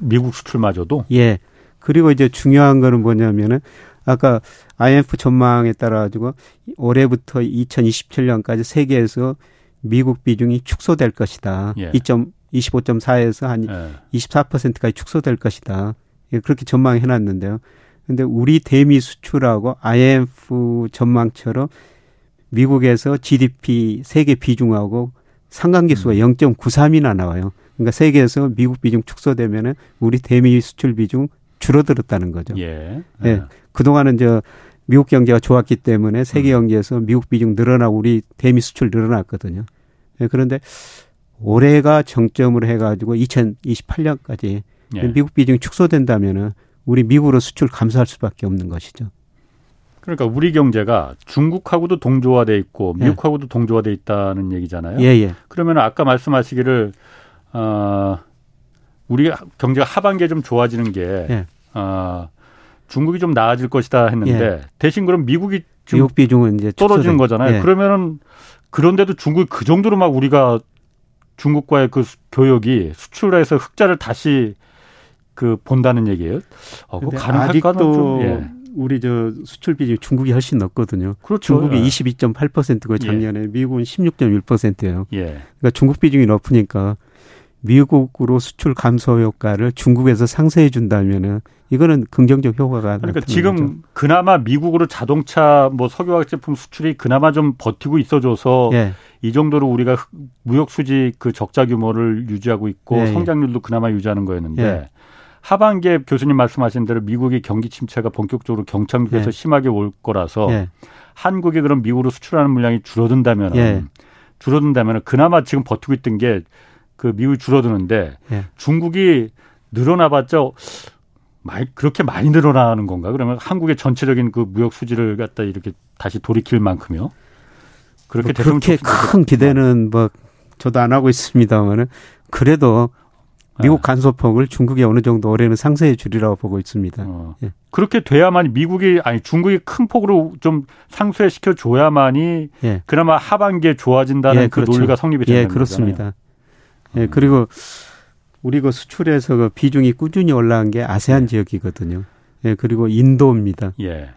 미국 수출마저도? 예. 그리고 이제 중요한 거는 뭐냐면은 아까 IMF 전망에 따라 가지고 올해부터 2027년까지 세계에서 미국 비중이 축소될 것이다. 예. 2.25.4에서 한 예. 24%까지 축소될 것이다. 예, 그렇게 전망해 놨는데요. 근데 우리 대미 수출하고 IMF 전망처럼 미국에서 GDP 세계 비중하고 상관계수가 음. 0.93이나 나와요. 그러니까 세계에서 미국 비중 축소되면은 우리 대미 수출 비중 줄어들었다는 거죠. 예. 예. 예. 그동안은 저 미국 경제가 좋았기 때문에 세계 음. 경제에서 미국 비중 늘어나고 우리 대미 수출 늘어났거든요. 예. 그런데 올해가 정점으로 해가지고 2028년까지 예. 미국 비중이 축소된다면은 우리 미국으로 수출 감소할 수밖에 없는 것이죠. 그러니까 우리 경제가 중국하고도 동조화돼 있고 예. 미국하고도 예. 동조화돼 있다는 얘기잖아요. 예, 예. 그러면 아까 말씀하시기를 어, 우리 경제가 하반기에 좀 좋아지는 게 예. 어, 중국이 좀 나아질 것이다 했는데 예. 대신 그럼 미국이 미국 비중은 이제 떨어지는 거잖아요. 예. 그러면은 그런데도 중국이 그 정도로 막 우리가 중국과의 그 교역이 수출해서 흑자를 다시 그 본다는 얘기예요. 어, 그 좀, 예. 우리 저 수출 비중이 중국이 훨씬 높거든요. 그렇죠. 중국이 예. 22.8%고 작년에 예. 미국은 16.1%예요. 예. 그러니까 중국 비중이 높으니까 미국으로 수출 감소 효과를 중국에서 상쇄해 준다면은 이거는 긍정적 효과가 그러니까 지금 거죠. 그나마 미국으로 자동차 뭐 석유화학 제품 수출이 그나마 좀 버티고 있어줘서 예. 이 정도로 우리가 무역 수지 그 적자 규모를 유지하고 있고 예. 예. 성장률도 그나마 유지하는 거였는데 예. 하반기에 교수님 말씀하신 대로 미국의 경기 침체가 본격적으로 경착륙해서 예. 심하게 올 거라서 예. 한국이 그럼 미국으로 수출하는 물량이 줄어든다면 줄어든다면 그나마 지금 버티고 있던 게 그 미국이 줄어드는데 예. 중국이 늘어나봤자 많이 그렇게 많이 늘어나는 건가? 그러면 한국의 전체적인 그 무역 수지를 갖다 이렇게 다시 돌이킬 만큼요? 그렇게 뭐 그렇게 큰 기대는 뭐 저도 안 하고 있습니다만은 그래도 미국 네. 간소폭을 중국이 어느 정도 올해는 상쇄해 주리라고 보고 있습니다. 어. 예. 그렇게 돼야만 미국이 아니 중국이 큰 폭으로 좀 상쇄시켜 줘야만이 예. 그나마 하반기에 좋아진다는 예, 그 그렇죠. 논리가 성립이 되는 예, 그렇습니다. 예, 그리고 우리 그 수출에서 그 비중이 꾸준히 올라간 게 아세안 네. 지역이거든요. 예, 그리고 인도입니다. 예.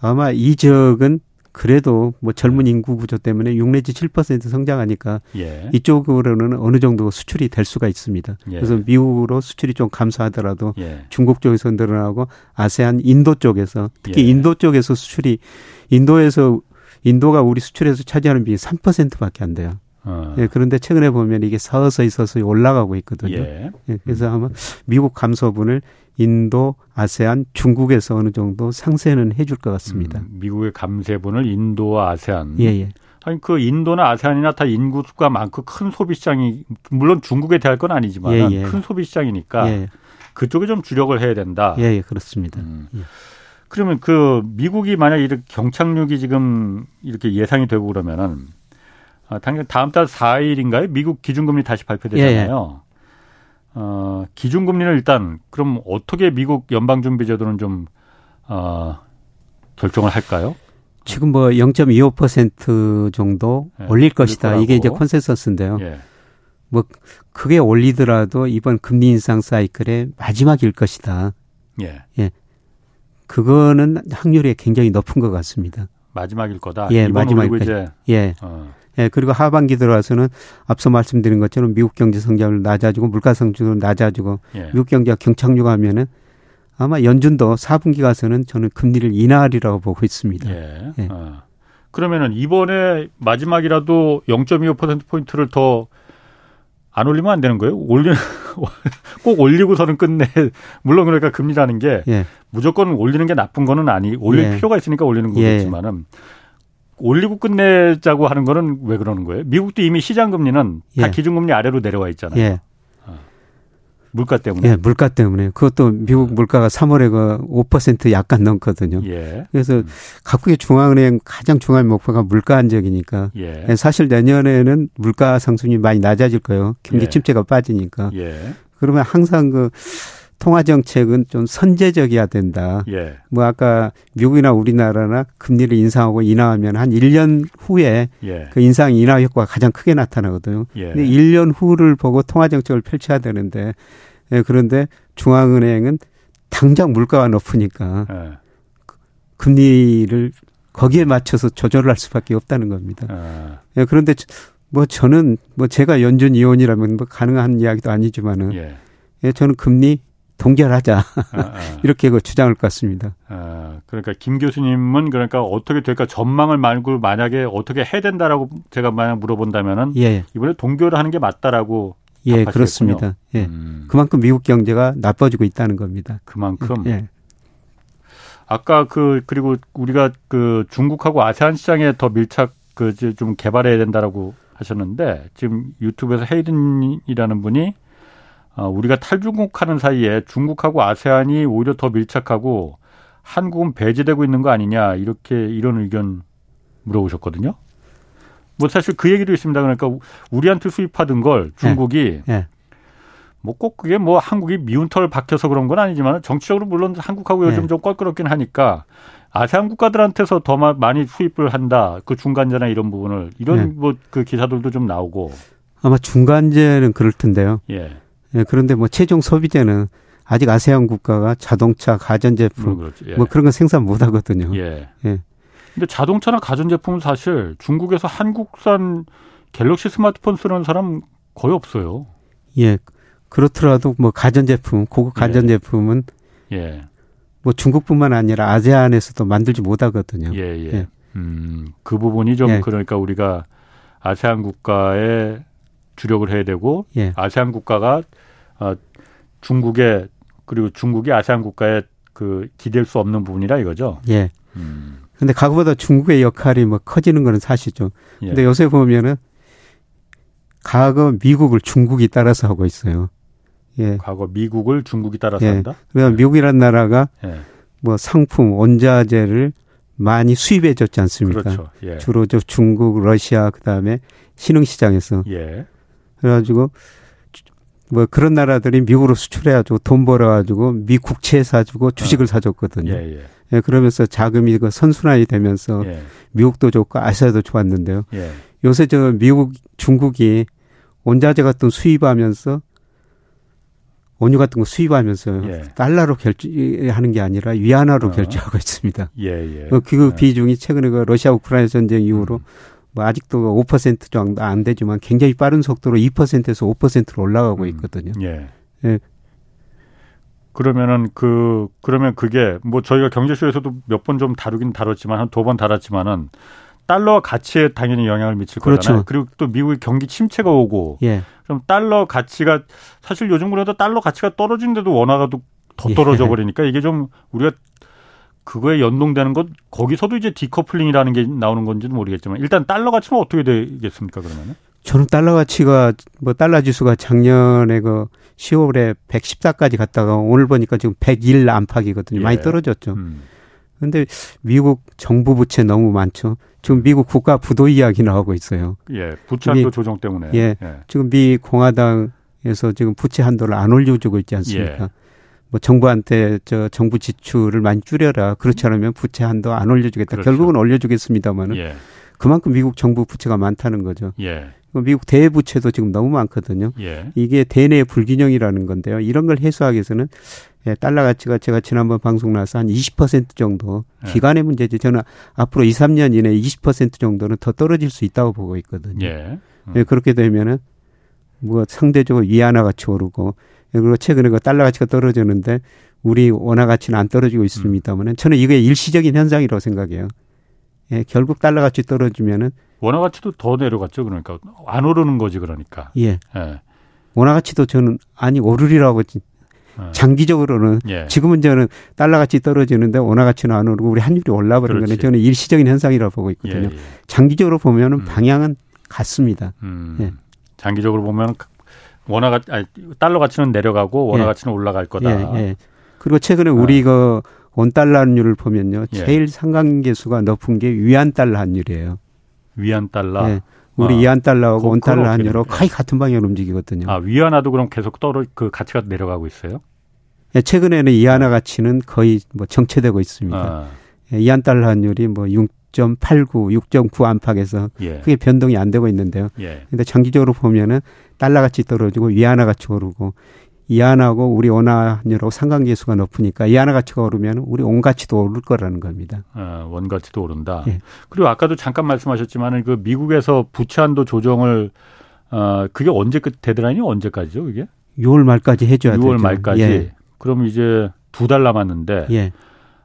아마 이 지역은 그래도 뭐 젊은 인구 구조 때문에 6 내지 7% 성장하니까 예. 이쪽으로는 어느 정도 수출이 될 수가 있습니다. 예. 그래서 미국으로 수출이 좀 감소하더라도 예. 중국 쪽에서 늘어나고 아세안 인도 쪽에서 특히 예. 인도 쪽에서 수출이 인도에서 인도가 우리 수출에서 차지하는 비율이 3%밖에 안 돼요. 어. 예, 그런데 최근에 보면 이게 서서히 서서히 올라가고 있거든요. 예. 예, 그래서 아마 미국 감소분을 인도, 아세안, 중국에서 어느 정도 상쇄는 해줄 것 같습니다. 음, 미국의 감세분을 인도와 아세안. 예, 예. 아니 그 인도나 아세안이나 다 인구가 많고 큰 소비 시장이 물론 중국에 대할 건 아니지만 예, 예. 큰 소비 시장이니까 예. 그쪽에 좀 주력을 해야 된다. 예, 예 그렇습니다. 음. 예. 그러면 그 미국이 만약 이렇게 경착륙이 지금 이렇게 예상이 되고 그러면은 아, 당연 다음 달 4일인가요? 미국 기준금리 다시 발표되잖아요. 예, 예. 어, 기준금리는 일단 그럼 어떻게 미국 연방준비제도는 좀 어, 결정을 할까요? 지금 뭐 0.25% 정도 예, 올릴 것이다. 이게 이제 consensus인데요. 예. 뭐 그게 올리더라도 이번 금리 인상 사이클의 마지막일 것이다. 예. 예. 그거는 확률이 굉장히 높은 것 같습니다. 마지막일 거다. 예, 마지막일 거다. 예. 어. 예, 그리고 하반기 들어와서는 앞서 말씀드린 것처럼 미국 경제 성장을 낮아지고 물가 성장을 낮아지고 예. 미국 경제가 경착륙하면은 아마 연준도 4분기 가서는 저는 금리를 인하하리라고 보고 있습니다. 예. 예. 어. 그러면은 이번에 마지막이라도 0.25% 포인트를 더 안 올리면 안 되는 거예요? 올리는 [laughs] 꼭 올리고서는 끝내. 물론 그러니까 금리라는 게 예. 무조건 올리는 게 나쁜 거는 아니. 올릴 예. 필요가 있으니까 올리는 예. 거겠지만은 올리고 끝내자고 하는 거는 왜 그러는 거예요? 미국도 이미 시장 금리는 다 예. 기준금리 아래로 내려와 있잖아요. 예. 어. 물가 때문에. 예, 물가 때문에. 그것도 미국 물가가 3월에 그 5% 약간 넘거든요. 예. 그래서 음. 각국의 중앙은행 가장 중요한 목표가 물가 안정이니까. 예. 예. 사실 내년에는 물가 상승이 많이 낮아질 거예요. 경기 예. 침체가 빠지니까. 예. 그러면 항상 그 통화 정책은 좀 선제적이어야 된다. 예. 뭐 아까 미국이나 우리나라나 금리를 인상하고 인하하면 한 1년 후에 예. 그 인상 인하 효과가 가장 크게 나타나거든요. 예. 근데 1년 후를 보고 통화 정책을 펼쳐야 되는데 예, 그런데 중앙은행은 당장 물가가 높으니까 예. 금리를 거기에 맞춰서 조절을 할 수밖에 없다는 겁니다. 아. 예, 그런데 뭐 저는 뭐 제가 연준 위원이라면 뭐 가능한 이야기도 아니지만은 예. 예, 저는 금리 동결하자 아, 아. [laughs] 이렇게 그 주장할 것 같습니다. 아, 그러니까 김 교수님은 그러니까 어떻게 될까 전망을 말고 만약에 어떻게 해야 된다라고 제가 만약 물어본다면은 예. 이번에 동결을 하는 게 맞다라고 예, 그렇습니다. 예. 음. 그만큼 미국 경제가 나빠지고 있다는 겁니다. 그만큼. 예. 아까 그 그리고 우리가 그 중국하고 아세안 시장에 더 밀착 그 좀 개발해야 된다라고 하셨는데 지금 유튜브에서 헤이든이라는 분이 어, 우리가 탈중국하는 사이에 중국하고 아세안이 오히려 더 밀착하고 한국은 배제되고 있는 거 아니냐 이렇게 이런 의견 물어보셨거든요. 뭐 사실 그 얘기도 있습니다. 그러니까 우리한테 수입하던 걸 중국이 네. 네. 뭐꼭 그게 뭐 한국이 미운 털 박혀서 그런 건 아니지만 정치적으로 물론 한국하고 요즘 네. 좀 껄끄럽긴 하니까 아세안 국가들한테서 더 많이 수입을 한다. 그 중간재나 이런 부분을 이런 네. 뭐그 기사들도 좀 나오고 아마 중간재는 그럴 텐데요. 예. 예. 그런데 뭐 최종 소비재는 아직 아세안 국가가 자동차, 가전제품 뭐, 예. 뭐 그런 거 생산 못 하거든요. 예. 예. 근데 자동차나 가전제품은 사실 중국에서 한국산 갤럭시 스마트폰 쓰는 사람 거의 없어요. 예. 그렇더라도 뭐 가전제품, 고급 예. 가전제품은 예. 뭐 중국뿐만 아니라 아세안에서도 만들지 못하거든요. 예, 예. 예. 음, 그 부분이 좀 예. 그러니까 우리가 아세안 국가에 주력을 해야 되고 예. 아세안 국가가 어, 중국에 그리고 중국이 아세안 국가에 그 기댈 수 없는 부분이라 이거죠. 예. 음. 근데 과거보다 중국의 역할이 뭐 커지는 거는 사실죠. 예. 근데 요새 보면은 과거 미국을 중국이 따라서 하고 있어요. 예. 과거 미국을 중국이 따라서 예. 한다. 그러면 예. 미국이라는 나라가 예. 뭐 상품 원자재를 많이 수입해 줬지 않습니까? 그렇죠. 예. 주로 저 중국, 러시아 그다음에 신흥 시장에서. 예. 그래 가지고 뭐 그런 나라들이 미국으로 수출해가지고 돈 벌어가지고 미 국채 사주고 주식을 어. 사줬거든요. 예, 예. 예, 그러면서 자금이 그 선순환이 되면서 예. 미국도 좋고 아시아도 좋았는데요. 예. 요새 저 미국, 중국이 원자재 같은 수입하면서 원유 같은 거 수입하면서 예. 달러로 결제하는 게 아니라 위안화로 어. 결제하고 있습니다. 그, 그 비중이 최근에 그 러시아 우크라이나 전쟁 이후로 음. 뭐 아직도 5% 정도 안 되지만 굉장히 빠른 속도로 2%에서 5%로 올라가고 음. 있거든요. 음. 예. 예. 그러면은 그 그러면 그게 뭐 저희가 경제쇼에서도 몇 번 좀 다루긴 다뤘지만 한 두 번 다뤘지만은 달러 가치에 당연히 영향을 미칠 그렇죠. 거잖아요. 그리고 또 미국의 경기 침체가 오고 예. 그럼 달러 가치가 사실 요즘 그래도 달러 가치가 떨어진데도 원화가 더 예. 떨어져 버리니까 이게 좀 우리가 그거에 연동되는 것 거기서도 이제 디커플링이라는 게 나오는 건지는 모르겠지만 일단 달러 가치는 어떻게 되겠습니까 그러면은? 저는 달러 가치가 뭐 달러 지수가 작년에 그 10월에 114까지 갔다가 오늘 보니까 지금 101 안팎이거든요. 예. 많이 떨어졌죠. 음. 근데 미국 정부 부채 너무 많죠. 지금 미국 국가 부도 이야기 나오고 있어요. 예, 부채 한도 조정 때문에. 예, 예, 지금 미 공화당에서 지금 부채 한도를 안 올려주고 있지 않습니까? 예. 뭐 정부한테 저 정부 지출을 많이 줄여라. 그렇지 않으면 부채 한도 안 올려주겠다. 그렇죠. 결국은 올려주겠습니다만은 예. 그만큼 미국 정부 부채가 많다는 거죠. 예. 미국 대부채도 지금 너무 많거든요. 예. 이게 대내 불균형이라는 건데요. 이런 걸 해소하기 위해서는 예, 달러 가치가 제가 지난번 방송 나서 한 20% 정도 예. 기간의 문제지 저는 앞으로 2, 3년 이내에 20% 정도는 더 떨어질 수 있다고 보고 있거든요. 예. 음. 예, 그렇게 되면은 뭐 상대적으로 위안화 가치 오르고 그리고 최근에 그 달러 가치가 떨어지는데 우리 원화 가치는 안 떨어지고 있습니다만은 저는 이게 일시적인 현상이라고 생각해요. 예, 결국 달러 가치 떨어지면은 원화 가치도 더 내려갔죠. 그러니까 안 오르는 거지 그러니까. 예. 예. 원화 가치도 저는 아니 오르리라고 예. 장기적으로는 예. 지금은 저는 달러 가치 떨어지는데 원화 가치는 안 오르고 우리 환율이 올라버리는 거는 저는 일시적인 현상이라고 보고 있거든요. 예, 예. 장기적으로 보면은 음. 방향은 같습니다. 음. 예. 장기적으로 보면 원화 가 아니, 달러 가치는 내려가고 원화 예. 가치는 올라갈 거다. 예, 예. 그리고 최근에 우리 아. 그 원달러 환율을 보면요. 예. 제일 상관계수가 높은 게 위안 달러 환율이에요. 위안 달러. 예. 우리 아. 위안 달러하고 원 달러 환율로 거의 같은 방향으로 움직이거든요. 아, 위안화도 그럼 계속 떨어 그 가치가 내려가고 있어요? 예, 최근에는 이안화 가치는 거의 뭐 정체되고 있습니다. 아. 예, 이안 달러 환율이 뭐 6.89, 6.9 안팎에서 예. 크게 변동이 안 되고 있는데요. 예. 근데 장기적으로 보면은 달러 가치 떨어지고 위안화 가치 오르고 이안하고 우리 원화율하고 상관계수가 높으니까 이안화 가치가 오르면 우리 원 가치도 오를 거라는 겁니다. 아, 원 가치도 오른다. 예. 그리고 아까도 잠깐 말씀하셨지만 그 미국에서 부채 한도 조정을 어 그게 언제 끝 데드라인이 언제까지죠, 그게? 6월 말까지 해줘야 6월 되죠. 말까지. 예. 그럼 이제 두 달 남았는데. 예.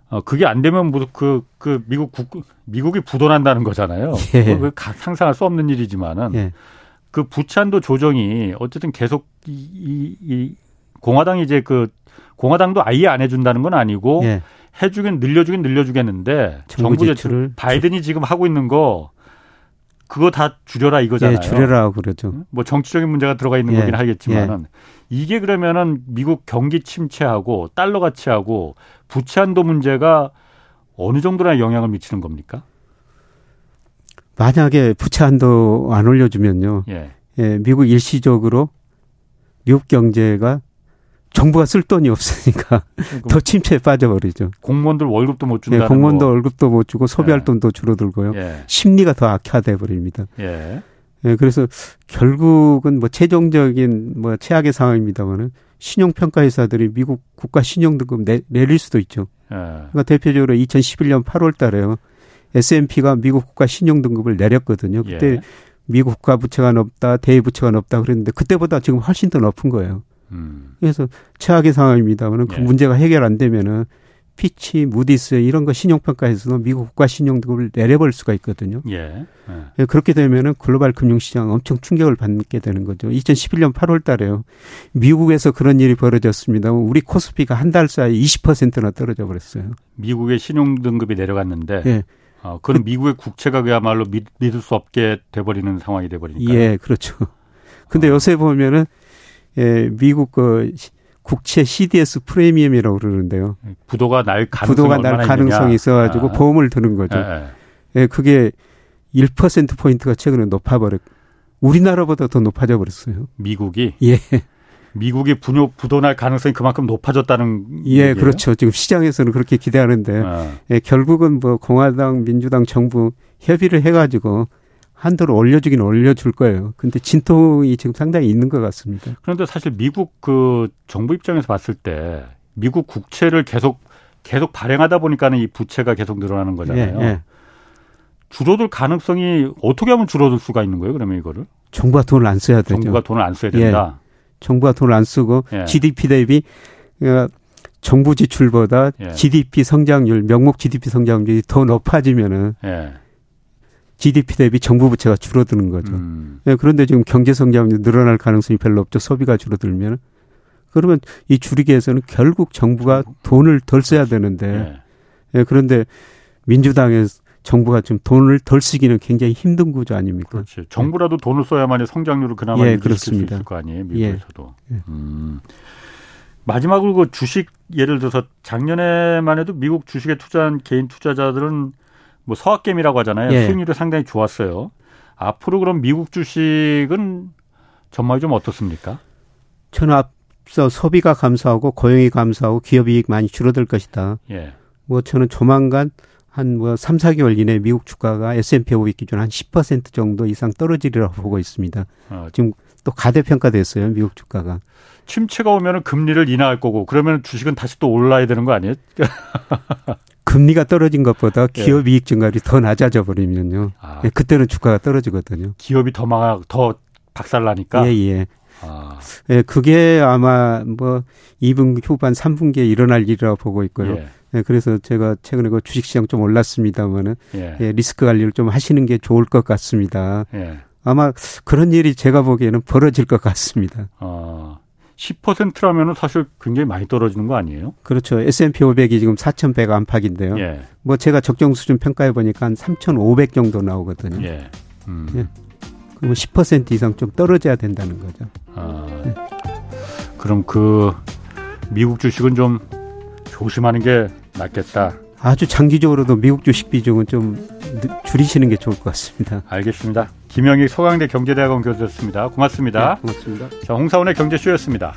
어, 그게 안 되면 무슨 그, 그 미국 국, 미국이 부도난다는 거잖아요. 예. 그 상상할 수 없는 일이지만은. 예. 그 부채한도 조정이 어쨌든 계속 이, 이, 이 공화당이 이제 그 공화당도 아예 안 해준다는 건 아니고 예. 해주긴 늘려주긴 늘려주겠는데 정부 제출을 바이든이 지금 하고 있는 거 그거 다 줄여라 이거잖아요. 예, 줄여라 그러죠. 뭐 정치적인 문제가 들어가 있는 예, 거긴 하겠지만은 예. 이게 그러면은 미국 경기 침체하고 달러 가치하고 부채 한도 문제가 어느 정도나 영향을 미치는 겁니까? 만약에 부채 한도 안 올려주면요. 예. 예, 미국 일시적으로 미국 경제가 정부가 쓸 돈이 없으니까 더 침체에 빠져버리죠. 공무원들 월급도 못 준다. 예, 공무원도 거. 월급도 못 주고 소비할 예. 돈도 줄어들고요. 예. 심리가 더 악화돼 버립니다. 예. 예, 그래서 결국은 뭐 최종적인 뭐 최악의 상황입니다만은 신용평가 회사들이 미국 국가 신용등급 내, 내릴 수도 있죠. 예. 그러니까 대표적으로 2011년 8월 달에요. S&P가 미국 국가 신용 등급을 내렸거든요. 그때 예. 미국 국가 부채가 높다, 대외 부채가 높다 그랬는데 그때보다 지금 훨씬 더 높은 거예요. 음. 그래서 최악의 상황입니다만은 그 예. 문제가 해결 안 되면은 피치, 무디스 이런 거 신용평가에서도 미국 국가 신용등급을 내려볼 수가 있거든요. 예. 예. 그렇게 되면은 글로벌 금융시장 엄청 충격을 받게 되는 거죠. 2011년 8월 달에요. 미국에서 그런 일이 벌어졌습니다. 우리 코스피가 한 달 사이에 20%나 떨어져 버렸어요. 미국의 신용등급이 내려갔는데 예. 어, 그건 미국의 국채가 그야말로 믿, 믿을 수 없게 돼버리는 상황이 돼버리니까. 예, 그렇죠. 근데 어. 요새 보면은 예, 미국 그 국채 CDS 프리미엄이라고 그러는데요. 부도가 날 가능성이 부도가 날 가능성이 있어가지고 아. 보험을 드는 거죠. 예, 예. 예, 그게 1% 포인트가 최근에 높아버렸. 우리나라보다 더 높아져 버렸어요. 미국이? 예. 미국이 분요 부도날 가능성이 그만큼 높아졌다는 예, 얘기예요? 그렇죠. 지금 시장에서는 그렇게 기대하는데 아. 예, 결국은 뭐 공화당, 민주당, 정부 협의를 해가지고 한도를 올려주긴 올려줄 거예요. 근데 진통이 지금 상당히 있는 것 같습니다. 그런데 사실 미국 그 정부 입장에서 봤을 때 미국 국채를 계속 계속 발행하다 보니까는 이 부채가 계속 늘어나는 거잖아요. 예, 예. 줄어들 가능성이 어떻게 하면 줄어들 수가 있는 거예요? 그러면 이거를 정부가 돈을 안 써야 되죠. 정부가 돈을 안 써야 된다. 예. 정부가 돈을 안 쓰고 예. GDP 대비 어, 정부 지출보다 예. GDP 성장률, 명목 GDP 성장률이 더 높아지면은 예. GDP 대비 정부 부채가 줄어드는 거죠. 음. 예, 그런데 지금 경제 성장률이 늘어날 가능성이 별로 없죠. 소비가 줄어들면 그러면 이 줄이기 위해서는 결국 정부가 돈을 덜 써야 되는데 예. 예, 그런데 민주당의 정부가 좀 돈을 덜 쓰기는 굉장히 힘든 구조 아닙니까? 그렇지. 정부라도 돈을 써야만이 성장률을 그나마 예, 그렇습니다. 수 있을 거 아니에요, 예. 미국에서도. 예. 음. 마지막으로 그 주식 예를 들어서 작년에만 해도 미국 주식에 투자한 개인 투자자들은 뭐 서학겜이라고 하잖아요. 예. 수익률이 상당히 좋았어요. 앞으로 그럼 미국 주식은 전망이 좀 어떻습니까? 저는 앞서 소비가 감소하고 고용이 감소하고 기업 이익 많이 줄어들 것이다. 예. 뭐 저는 조만간 한뭐 3, 4개월 이내 미국 주가가 S&P 500 기준 한 10% 정도 이상 떨어지리라고 [laughs] 보고 있습니다. 아, 지금 또 가대평가됐어요, 미국 주가가. 침체가 오면 금리를 인하할 거고 그러면 주식은 다시 또 올라야 되는 거 아니에요? [laughs] 금리가 떨어진 것보다 예. 기업 예. 이익 증가율이 더 낮아져 버리면요. 아. 예, 그때는 주가가 떨어지거든요. 기업이 더 망하, 더 박살나니까? 예, 예. 아. 예, 그게 아마 뭐 2분 후반 3분기에 일어날 일이라고 보고 있고요. 예. 예, 그래서 제가 최근에 그 주식시장 좀 올랐습니다만은 예. 예. 리스크 관리를 좀 하시는 게 좋을 것 같습니다. 예. 아마 그런 일이 제가 보기에는 벌어질 것 같습니다. 아. 10%라면은 사실 굉장히 많이 떨어지는 거 아니에요? 그렇죠. S&P 500이 지금 4,100 안팎인데요. 예. 뭐 제가 적정 수준 평가해 보니까 한 3,500 정도 나오거든요. 예. 음. 예. 그럼 10% 이상 좀 떨어져야 된다는 거죠. 아. 예. 그럼 그 미국 주식은 좀 조심하는 게 낫겠다. 아주 장기적으로도 미국 주식 비중은 좀 줄이시는 게 좋을 것 같습니다. 알겠습니다. 김영희 서강대 경제대학원 교수였습니다. 고맙습니다. 네, 고맙습니다. 자, 홍사원의 경제쇼였습니다.